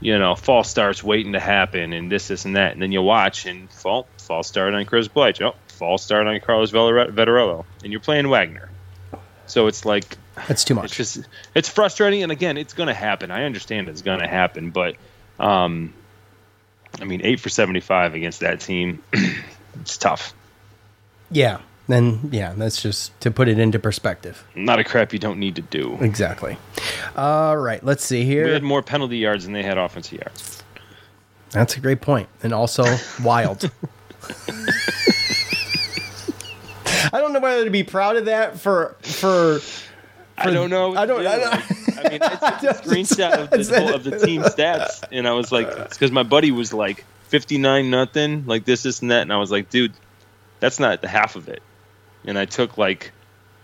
you know, false starts waiting to happen and this, this, and that. And then you watch and fall, false start on Chris Bleich. Oh, false start on Carlos Vettorello. And you're playing Wagner. So it's like
that's too much.
It's just it's frustrating, and again, it's going to happen. I understand it's going to happen, but um, I mean, eight for seventy-five against that team, it's tough.
Yeah. Then yeah, that's just to put it into perspective.
Not a crap you don't need to do.
Exactly. All right, let's see here.
We had more penalty yards than they had offensive yards.
That's a great point, and also wild. I don't know whether to be proud of that for for. for
I don't know.
I don't. I, don't
I mean, I took a screenshot of the, whole, of the team stats, and I was like, because my buddy was like fifty nine nothing, like this, this, and that, and I was like, dude, that's not the half of it. And I took like,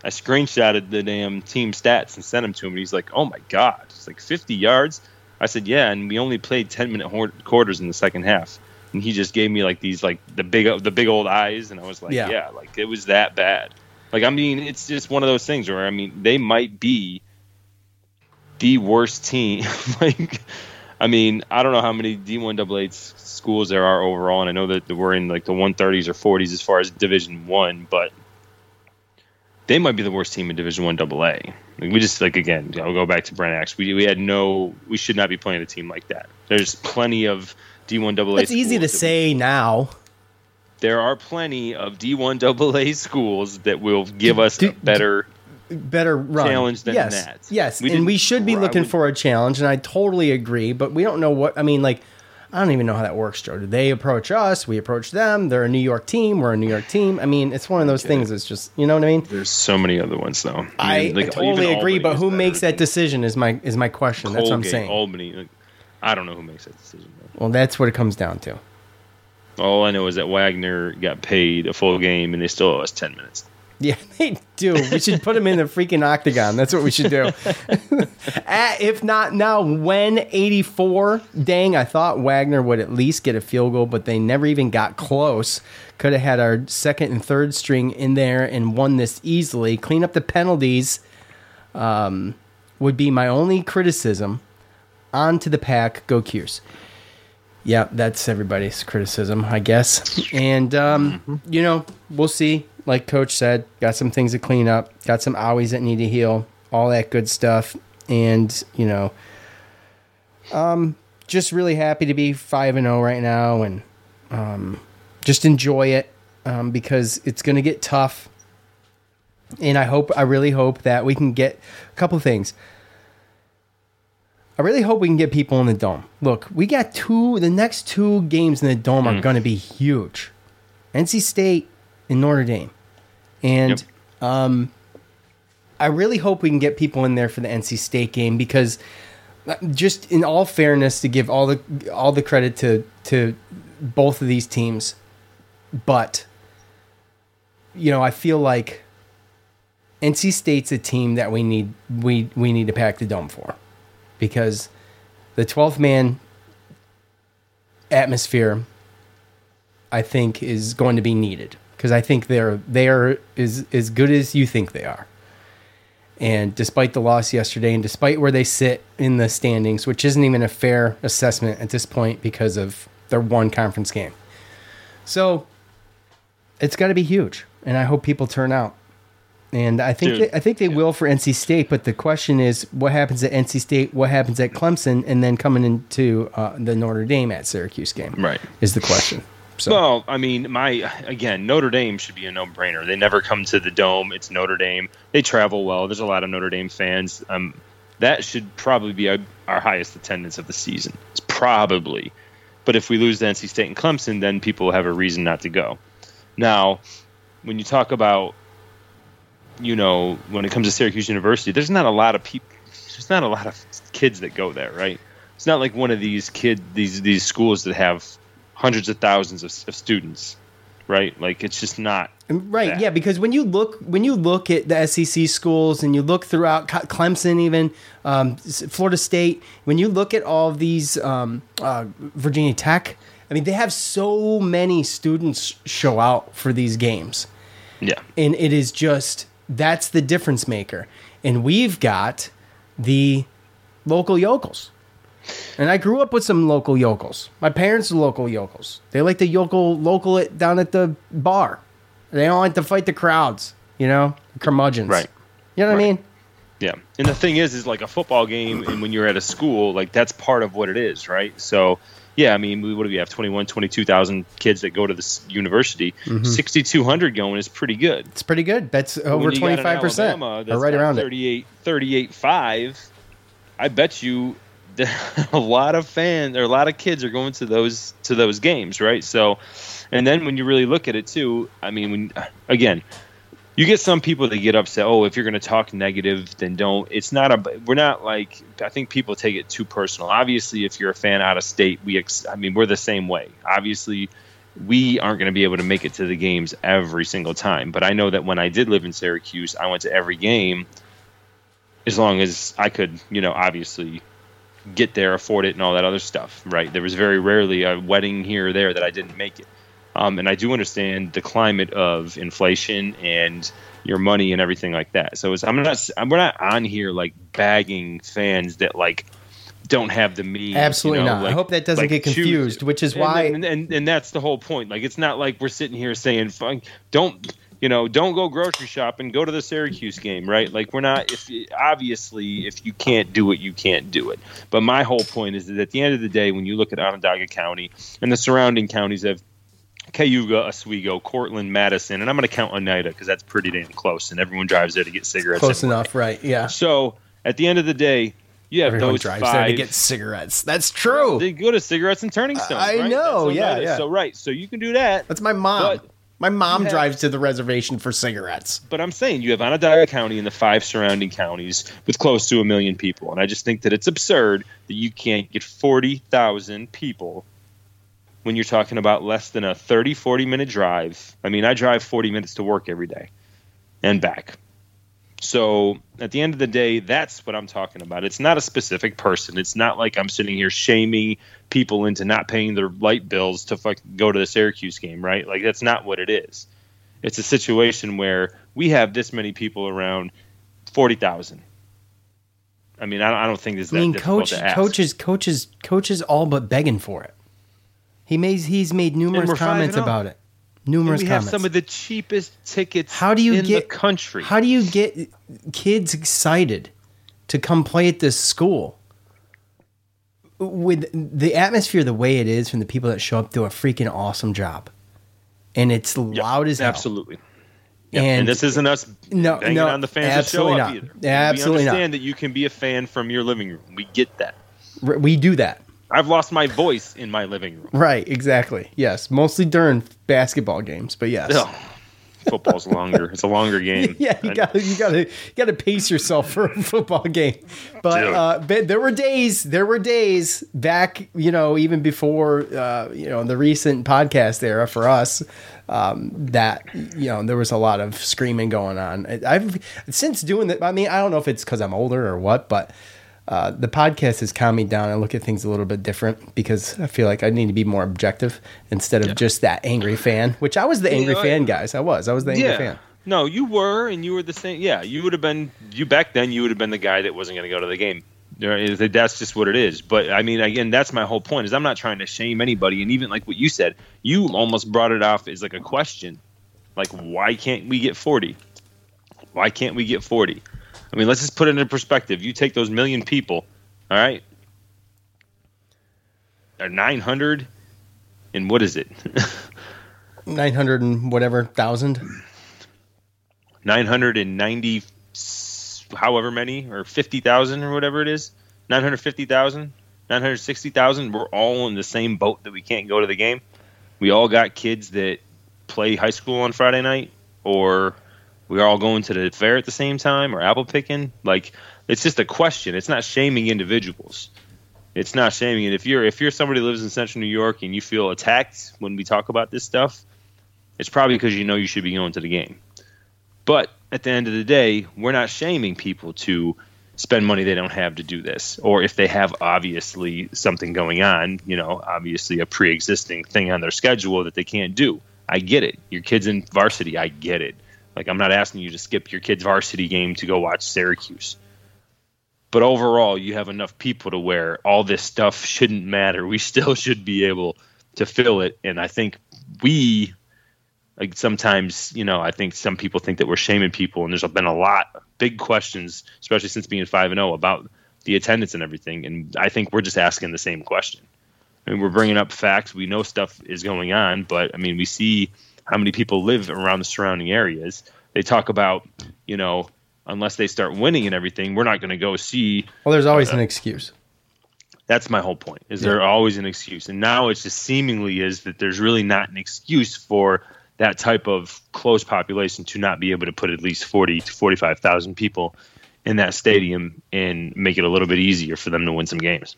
I screenshotted the damn team stats and sent them to him, and he's like, oh my god, it's like fifty yards. I said, yeah, and we only played ten minute hor- quarters in the second half, and he just gave me like these like the big the big old eyes, and I was like,
Yeah.
yeah, like it was that bad. Like I mean, it's just one of those things where I mean, they might be the worst team. like, I mean, I don't know how many D1 AA schools there are overall, and I know that we're in like the 130s or 40s as far as Division One, but they might be the worst team in Division One AA. Like, we just like again, I'll go back to Brent Axe. We we had no, we should not be playing a team like that. There's plenty of D1 AA.
It's easy to say now.
There are plenty of D1 AA schools that will give us a better
better run
challenge than
yes.
that.
Yes,
We
and we should be looking
would-
for a challenge, and I totally agree. But we don't know what I mean. Like, I don't even know how that works, Joe. Do they approach us? We approach them. They're a New York team. We're a New York team. I mean, it's one of those things. It's just you know what I mean.
There's so many other ones though.
I,
mean, like,
I totally agree, but who makes that decision is my is my question. That's what I'm saying.
Albany. Like, I don't know who makes that decision. Though.
Well, that's what it comes down to.
All I know is that Wagner got paid a full game, and they still owe us ten minutes.
Yeah, they do. We should put them in the freaking octagon. That's what we should do. At- if not now, when 84, dang, I thought Wagner would at least get a field goal, but they never even got close. Could have had our second and third string in there and won this easily. Clean up the penalties um, would be my only criticism. On to the pack. Go Cuse. Yeah, that's everybody's criticism, I guess. And um, you know, we'll see. Like Coach said, got some things to clean up, got some owies that need to heal, all that good stuff. And you know, um, just really happy to be five and zero right now, and Um, just enjoy it um, because it's going to get tough. And I hope, I really hope that we can get a couple things. I really hope we can get people in the dome. Look, we got two, the next two games in the dome are
Mm.
going to be huge NC State and Notre Dame. And um, I really hope we can get people in there for the NC State game because uh, just in all fairness to give all the all the credit to to both of these teams but you know I feel like NC State's a team that we need we we need to pack the dome for because the 12th man atmosphere I think is going to be needed because I think they're they are as as good as you think they are. And despite the loss yesterday, and despite where they sit in the standings, which isn't even a fair assessment at this point because of their one conference game, so it's got to be huge, and I hope people turn out. And I think
Dude.
they, I think they will for NC State, but the question is, what happens at NC State? What happens at Clemson? And then coming into uh, the Notre Dame at Syracuse game,
Right.
Is the question. So
Well, I mean, my again, Notre Dame should be a no-brainer. They never come to the dome. It's Notre Dame. They travel well. There's a lot of Notre Dame fans. Um, that should probably be our, our highest attendance of the season. It's probably, but if we lose to NC State and Clemson, then people have a reason not to go. Now, when you talk about, you know, when it comes to Syracuse University, there's not a lot of people. There's not a lot of kids that go there, right? It's not like one of these kid these these schools that have hundreds of thousands of, of students, right? Like it's just not
Right, yeah, because when you look when you look at the SEC schools and you look throughout Clemson, even um, Florida State, when you look at all of these um, uh, Virginia Tech, I mean, they have so many students show out for these games,
Yeah.
and it is just that's the difference maker. And we've got the local yokels. And I grew up with some local yokels. My parents are local yokels. They like to yokel local it down at the bar. They don't like to fight the crowds, you know, curmudgeons.
Right.
You know what I mean?
Yeah. And the thing is, is like a football game, and when you're at a school, like that's part of what it is, right? So, yeah, I mean, we, what do we have? 21, 22,000 kids that go to this university.
Mhm.
6,200 going is pretty good.
It's pretty good. That's over
when you got an
25%.
Alabama
Or right around it.
38, 38 5, I bet you a lot of fans or a lot of kids are going to those to those games, right? So, and then when you really look at it too, I mean, when again, you get some people that get upset. Oh, if you're going to talk negative, then don't. It's not a. We're not like. I think people take it too personal. Obviously, if you're a fan out of state, we. Ex, I mean, we're the same way. Obviously, we aren't going to be able to make it to the games every single time. But I know that when I did live in Syracuse, I went to every game. As long as I could, you know, obviously get there, afford it, and all that other stuff. Right? There was very rarely a wedding here or there that I didn't make it. Um, and I do understand the climate of inflation and your money and everything like that. So it's, I'm not I'm, we're not on here like bagging fans that like don't have the means. you
Absolutely
know,
not. I hope that doesn't
like
get
choose-
confused, which is
and-
why-
and, and and that's the whole point. Like it's not like we're sitting here saying, "Fuck, don't." You know, don't go grocery shopping. Go to the Syracuse game, right? Like we're not. If obviously, if you can't do it, you can't do it. But my whole point is that at the end of the day, when you look at Onondaga County and the surrounding counties of Cayuga, Oswego, Cortland, Madison, and I'm going to count Oneida because that's pretty damn close, and everyone drives there to get cigarettes.
Close enough, right? Yeah.
So at the end of the day, you have
Everyone
those
drives
five.
there to get cigarettes. That's true.
They go to cigarettes and turning stones.
I
right?
know, yeah, yeah.
So right, so you can do that.
That's my mom.
But
my mom
you have-
drives to the reservation for cigarettes.
But I'm saying you have Onondaga County and the five surrounding counties with close to a million people, and I just think that it's absurd that you can't get forty thousand people when you're talking about less than a 30, 40 minute drive. I mean, I drive 40 minutes to work every day and back. So at the end of the day, that's what I'm talking about. It's not a specific person. It's not like I'm sitting here shaming people into not paying their light bills to fuck go to the Syracuse game, right? Like that's not what it is. It's a situation where we have this many people around, forty thousand. I mean, I don't, I don't think this is
I mean,
that
coach,
to ask.
coaches, coaches, coaches, all but begging for it. He made he's made numerous comments
oh.
about it.
And we
comments.
have some of the cheapest tickets.
how do you
in
get
the country?
How do you get kids excited to come play at this school? with the atmosphere the way it is from the people that show up do a freaking awesome job, and it's loud as hell.
Absolutely. Yeah,
And-
and, this isn't us
No,
banging
no,
on the fans to show
absolutely
up
not.
either.
Absolutely
we
not.
understand that you can be a fan from your living room. We get that.
We do that.
I've lost my voice in my living room.
Right, exactly. Yes, mostly during basketball games, but yes.
Ugh. Football's longer. It's a longer game.
Yeah, you got you got to you got to pace yourself for a football game. But, uh, but there were days, there were days back, you know, even before uh, you know the recent podcast era for us, um, that you know there was a lot of screaming going on. I've since doing that. I mean, I don't know if it's because I'm older or what, but. Uh, the podcast has calmed me down. I look at things a little bit different because I feel like I need to be more objective instead of just that angry fan. Which I was the
Yeah,
angry
I-
fan, guys. I was. I was the angry
yeah.
fan.
No, you were, and you were the same. Yeah, you would have been. You back then, you would have been the guy that wasn't going to go to the game. You know, That's just what it is. But I mean, again, that's my whole point. Is I'm not trying to shame anybody, and even like what you said, you almost brought it off as like a question, like why can't we get 40? Why can't we get 40? I mean, let's just put it into perspective. You take those million people, all right, or 900, and what is it?
Nine hundred and whatever thousand.
990 however many or 50,000 or whatever it is 950,000 960,000 we're all in the same boat that we can't go to the game we all got kids that play high school on Friday night or we're all going to the fair at the same time or apple picking like it's just a question it's not shaming individuals it's not shaming it if you're if you're somebody who lives in central new york and you feel attacked when we talk about this stuff it's probably because you know you should be going to the game but at the end of the day, we're not shaming people to spend money they don't have to do this. Or if they have obviously something going on, you know, obviously a pre existing thing on their schedule that they can't do. I get it. Your kid's in varsity. I get it. Like, I'm not asking you to skip your kid's varsity game to go watch Syracuse. But overall, you have enough people to where all this stuff shouldn't matter. We still should be able to fill it. And I think we like sometimes you know i think some people think that we're shaming people and there's been a lot of big questions especially since being 5 and 0 about the attendance and everything and i think we're just asking the same question i mean we're bringing up facts we know stuff is going on but i mean we see how many people live around the surrounding areas they talk about you know unless they start winning and everything we're not going to go see
Well, there's always uh, an excuse.
that's my whole point. Is there always an excuse? And now it's just seemingly is that there's really not an excuse for that type of close population to not be able to put at least 40 to 45,000 people in that stadium and make it a little bit easier for them to win some games.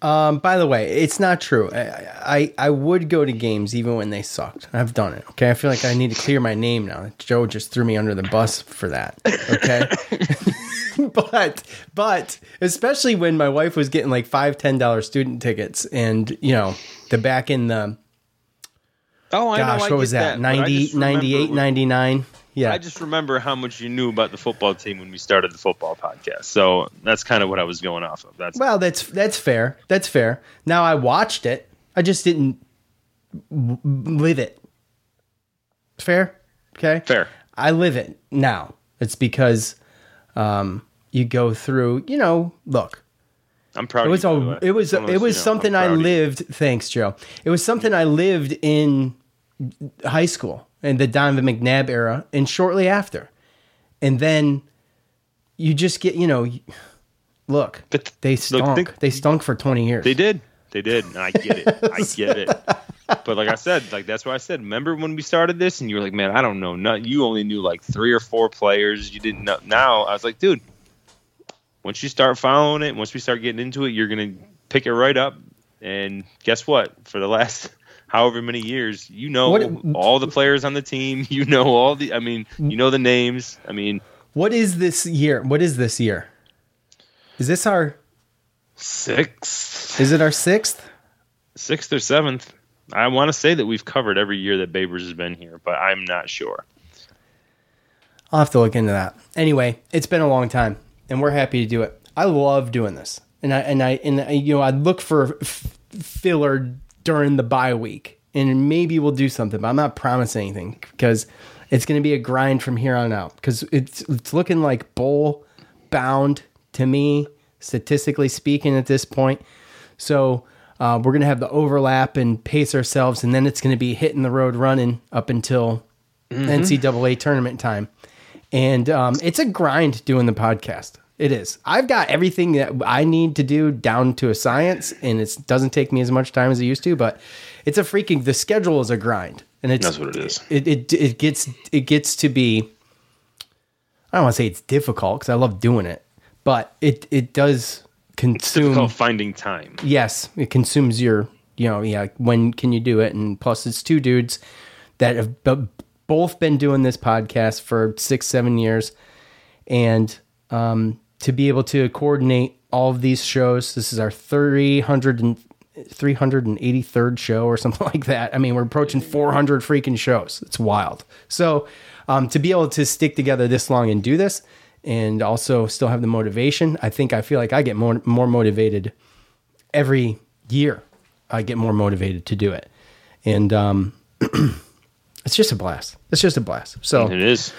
Um, by the way, it's not true. I, I I would go to games even when they sucked. I've done it. Okay, I feel like I need to clear my name now. Joe just threw me under the bus for that. Okay, but but especially when my wife was getting like five ten dollar student tickets, and you know the back in the
Oh, I know,
gosh,
I
what was that?
that,
90, 98, 99? Yeah.
I just remember how much you knew about the football team when we started the football podcast. So that's kind of what I was going off of. That's
Well, that's that's fair. That's fair. Now I watched it. I just didn't w- live it. Fair. Okay.
Fair.
I live it now. It's because um, you go through. You know, look.
I'm proud.
It was
of you,
a. It was.
Of
It was
you know,
something I
proud of you.
lived. Thanks, Joe. It was something I lived in high school in the Donovan McNabb era, and shortly after, and then you just get. You know, look. they stunk.
think-
they stunk for twenty years.
They did. They did. And I get it. I get it. But like I said, like that's why I said. Remember when we started this, and you were like, "Man, I don't know. Not you only knew like three or four players. You didn't know." Now I was like, "Dude, once you start following it, once we start getting into it, you're gonna pick it right up." And guess what? For the last however many years, you know
What-
all the players on the team. You know all the. I mean, mm. you know the names. I mean,
What is this year? What is this year? Is this our
sixth?
Is it our sixth?
Sixth or seventh? I want to say that we've covered every year that Babers has been here, but I'm not sure.
I'll have to look into that. Anyway, it's been a long time, and we're happy to do it. I love doing this, and I and I and I, you know I look for f- filler during the bye week, and maybe we'll do something. But I'm not promising anything because it's going to be a grind from here on out. Because it's it's looking like bowl bound to me, statistically speaking, at this point. So uh, we're going to have the overlap and pace ourselves, and then it's going to be hitting the road running up until
Mhm.
NCAA tournament time. And um, it's a grind doing the podcast. It is. I've got everything that I need to do down to a science, and it doesn't take me as much time as it used to. But it's a freaking. The schedule is a grind, and it's
That's what it is.
It it, it gets it gets to be. I don't want to say it's difficult because I love doing it, but it it does consume.
difficult finding time.
Yes, it consumes your, you know, yeah. When can you do it? And plus, it's two dudes that have b- both been doing this podcast for six, seven years, and um, to be able to coordinate all of these shows. This is our 300 and 383rd show or something like that. I mean, we're approaching 400 freaking shows. It's wild. So, um, to be able to stick together this long and do this, and also still have the motivation, I think I feel like I get more more motivated every year. I get more motivated to do it, and um, it's just a blast. It's just a blast. So
it is.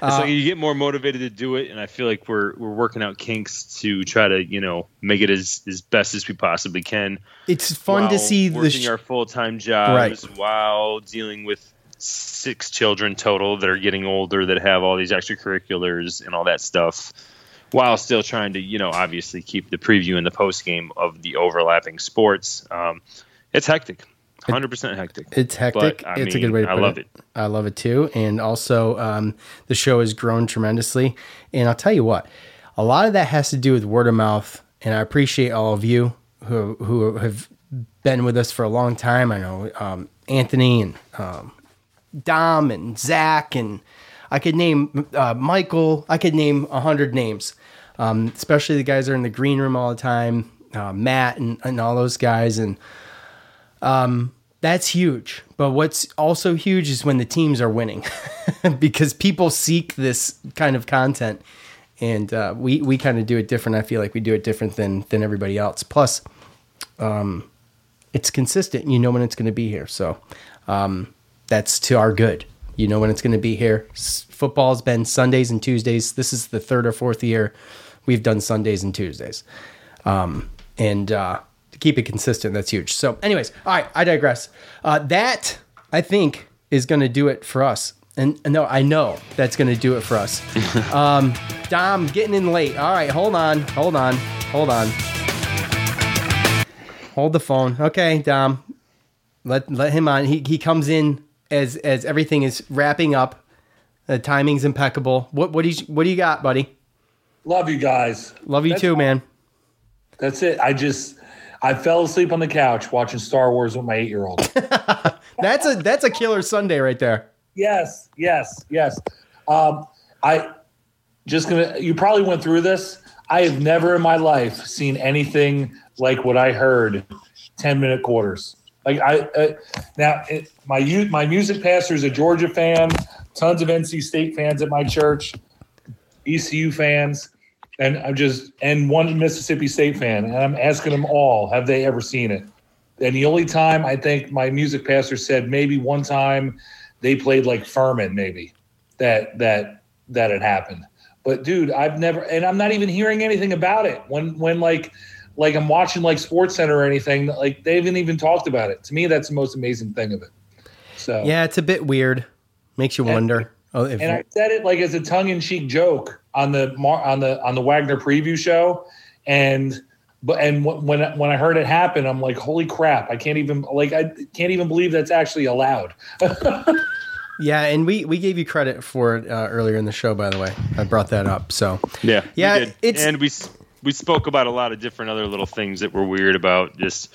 Uh,
like you get more motivated to do it, and I feel like we're we're working out kinks to try to you know make it as as best as we possibly can.
It's fun to see the
working
sh-
our full time jobs while dealing with six children total that are getting older that have all these extracurriculars and all that stuff, while still trying to you know obviously keep the preview and the post game of the overlapping sports. Um, it's hectic, hundred percent hectic.
It's hectic.
But,
it's a good way to
I
put I
love
it. I love it too. And also, um, the show has grown tremendously. And I'll tell you what, a lot of that has to do with word of mouth. And I appreciate all of you who who have been with us for a long time. I know um, Anthony and um, Dom and Zach and I could name uh, Michael. I could name a hundred names, um, especially the guys that are in the green room all the time. Uh, Matt and, and all those guys and um, that's huge. But what's also huge is when the teams are winning, because people seek this kind of content, and uh, we we kind of do it different. I feel like we do it different than than everybody else. Plus, um, it's consistent. You know when it's going to be here, so um, that's to our good. You know when it's going to be here. S- Football's been Sundays and Tuesdays. This is the third or fourth year we've done Sundays and Tuesdays, um, and uh, keep it consistent, that's huge. So, anyways, all right, I digress. Uh, that I think is going to do it for us. And and no, I know that's going to do it for us. um, Dom, getting in late. All right, hold on, hold on, hold on. Hold the phone. Okay, Dom. Let let him on. He he comes in as as everything is wrapping up. The timing's impeccable. What what do you what do you got, buddy?
Love you guys.
Love you
That's
too, man.
That's it. I just I fell asleep on the couch watching Star Wars with my eight year old.
That's a that's a killer Sunday right there.
yes, yes, yes. Um, I just gonna. You probably went through this. I have never in my life seen anything like what I heard. Ten minute quarters. Like I uh, now, it, my youth, my music pastor is a Georgia fan. Tons of NC State fans at my church. ECU fans, and I'm just and one Mississippi State fan, and I'm asking them all, have they ever seen it? And the only time I think my music pastor said maybe one time they played like Furman, maybe that that that had happened. But dude, I've never, and I'm not even hearing anything about it. When when like like I'm watching like Sports Center or anything, like they haven't even talked about it. To me, that's the most amazing thing of it. So
Yeah, it's a bit weird. Makes you wonder. Oh, if,
and I said it like as a tongue-in-cheek joke on the on the on the Wagner preview show, and but and when I- when I heard it happen, I'm like, holy crap! I can't even like I can't even believe that's actually allowed.
yeah, and we we gave you credit for it uh, earlier in the show. By the way, I brought that up. So
Yeah,
Yeah,
we did.
it's-
and we we spoke about a lot of different other little things that were weird about just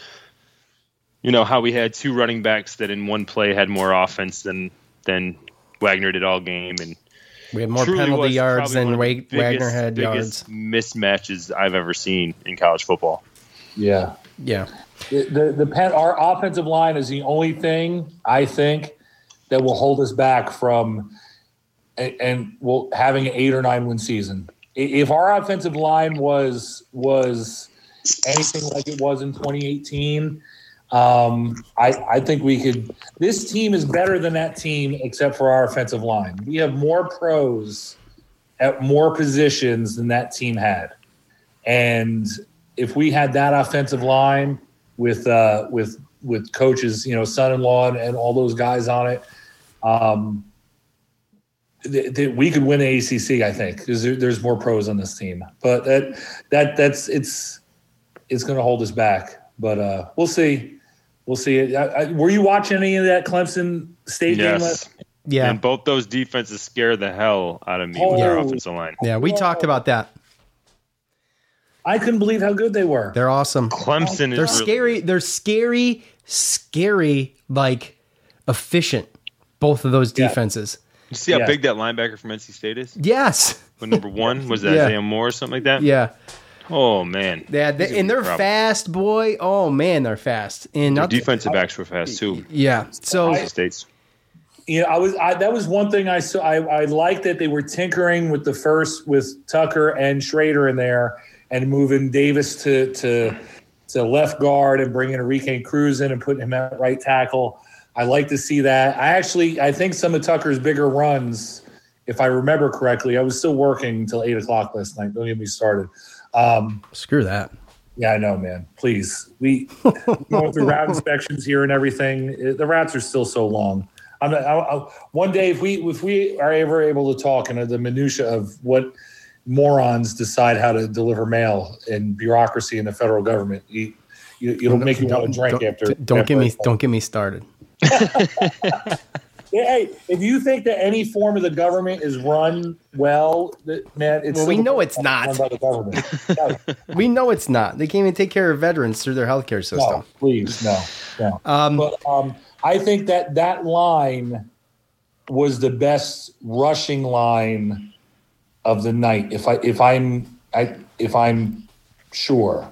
you know how we had two running backs that in one play had more offense than than Wagner did all game, and
we had more penalty yards than
one of
Wa-
the
Wagner
biggest-
had yards.
biggest mismatches I've ever seen in college football.
Yeah.
Yeah.
The the, the pen, our offensive line is the only thing I think that will hold us back from and, and will having an eight or nine win season. If our offensive line was was anything like it was in 2018, um, I, I think we could. This team is better than that team, except for our offensive line. We have more pros at more positions than that team had, and if we had that offensive line with uh, with with coaches, you know, son-in-law and, and all those guys on it, um, th- th- we could win the ACC. I think because there, there's more pros on this team, but that that that's it's it's going to hold us back. But uh, we'll see. We'll see. I, I, were you watching any of that Clemson State game?
Yes.
Last?
Yeah.
And both those defenses scare the hell out of me with their
Oh.
offensive line.
Yeah, we talked about that.
I couldn't believe how good they were.
They're awesome.
Clemson is
They're
really-
scary. They're scary, scary, like efficient. Both of those defenses.
You see how
Yeah.
big that linebacker from NC State is?
Yes.
What number one was that?
Yeah.
Isaiah Moore or something like that?
Yeah.
Oh man.
Yeah, they, and they're
problem.
fast, boy. Oh man, they're fast. And
Their
not
defensive backs were fast too.
yeah. So
NC State's.
you know, I was I, that was one thing I saw. I, I liked that they were tinkering with the first with Tucker and Shrader in there, and moving Davis to to to left guard and bringing Enrique Cruz in and putting him at right tackle. I like to see that. I actually I think some of Tucker's bigger runs, if I remember correctly, I was still working until eight o'clock last night. Don't get me started. Um,
screw that.
yeah, I know, man. Please, we going through route inspections here and everything. eh, The routes are still so long. I'm not, I, I, one day, if we if we are ever able to talk into the minutia of what morons decide how to deliver mail and bureaucracy in the federal government, you, you, it'll make you want to drink
don't,
after.
Don't get me
after-
don't get me started.
Yeah, Hey, if you think that any form of the government is run well, man, it's
Well, we know it's not.
run by the government.
We know it's not. They can't even take care of veterans through their healthcare system.
No, please, no, no.
Um,
but um, I think that that line was the best rushing line of the night. If I if I'm I if I'm sure,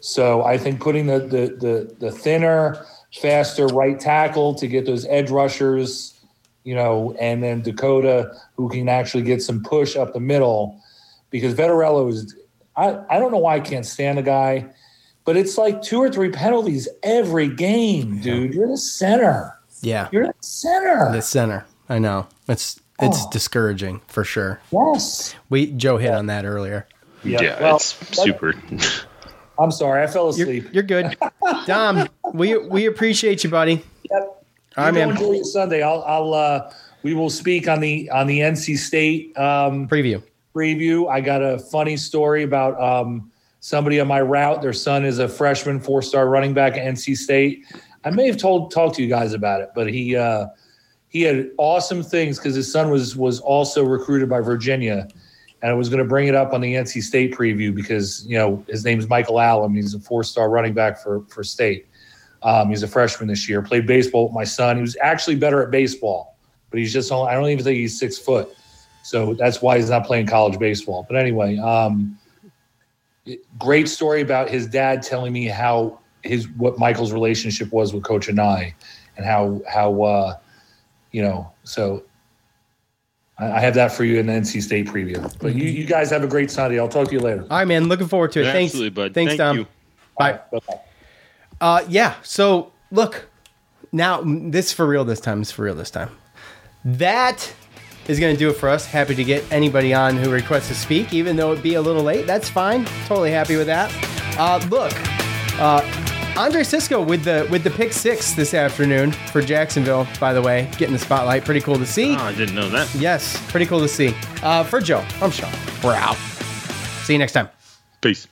so I think putting the the the, the thinner, faster right tackle to get those edge rushers, you know, and then Dakota who can actually get some push up the middle, because Vettorello is. I, I don't know why I can't stand the guy, but it's like two or three penalties every game, dude. You're the center.
Yeah.
You're the center.
The center. I know. It's it's
Oh.
discouraging for sure.
Yes.
We Joe hit on that earlier.
Yeah,
well,
it's super.
I'm sorry, I fell
You're,
asleep.
you're good. Dom, we we appreciate you, buddy.
Yep.
All right,
You go
man.
enjoy your Sunday. I'll I'll uh we will speak on the on the NC State um
Preview.
preview. I got a funny story about um somebody on my route. Their son is a freshman four star running back at NC State. I may have told talked to you guys about it, but he uh he had awesome things because his son was was also recruited by Virginia. And I was going to bring it up on the NC State preview because you know his name is Michael Allen. He's a four-star running back for for State. Um, he's a freshman this year. Played baseball with my son. He was actually better at baseball, but he's just only, I don't even think he's six foot. So that's why he's not playing college baseball. But anyway, um, great story about his dad telling me how his what Michael's relationship was with Coach Anae, and how how uh, you know. So I, I have that for you in the NC State preview. But you, you guys have a great Sunday. I'll talk to you later.
All right, man. Looking forward to it.
Yeah,
Thanks,
absolutely, bud.
Thanks,
Thank
Dom.
you.
Bye. Uh, yeah. So look, now this for real this time. Is for real this time. That is going to do it for us. Happy to get anybody on who requests to speak, even though it be a little late. That's fine. Totally happy with that. Uh, look, uh, Andre Cisco with the with the pick six this afternoon for Jacksonville. By the way, getting the spotlight. Pretty cool to see.
Oh, I didn't know that.
Yes, pretty cool to see. Uh, for Joe, I'm Sean. We're out. See you next time.
Peace.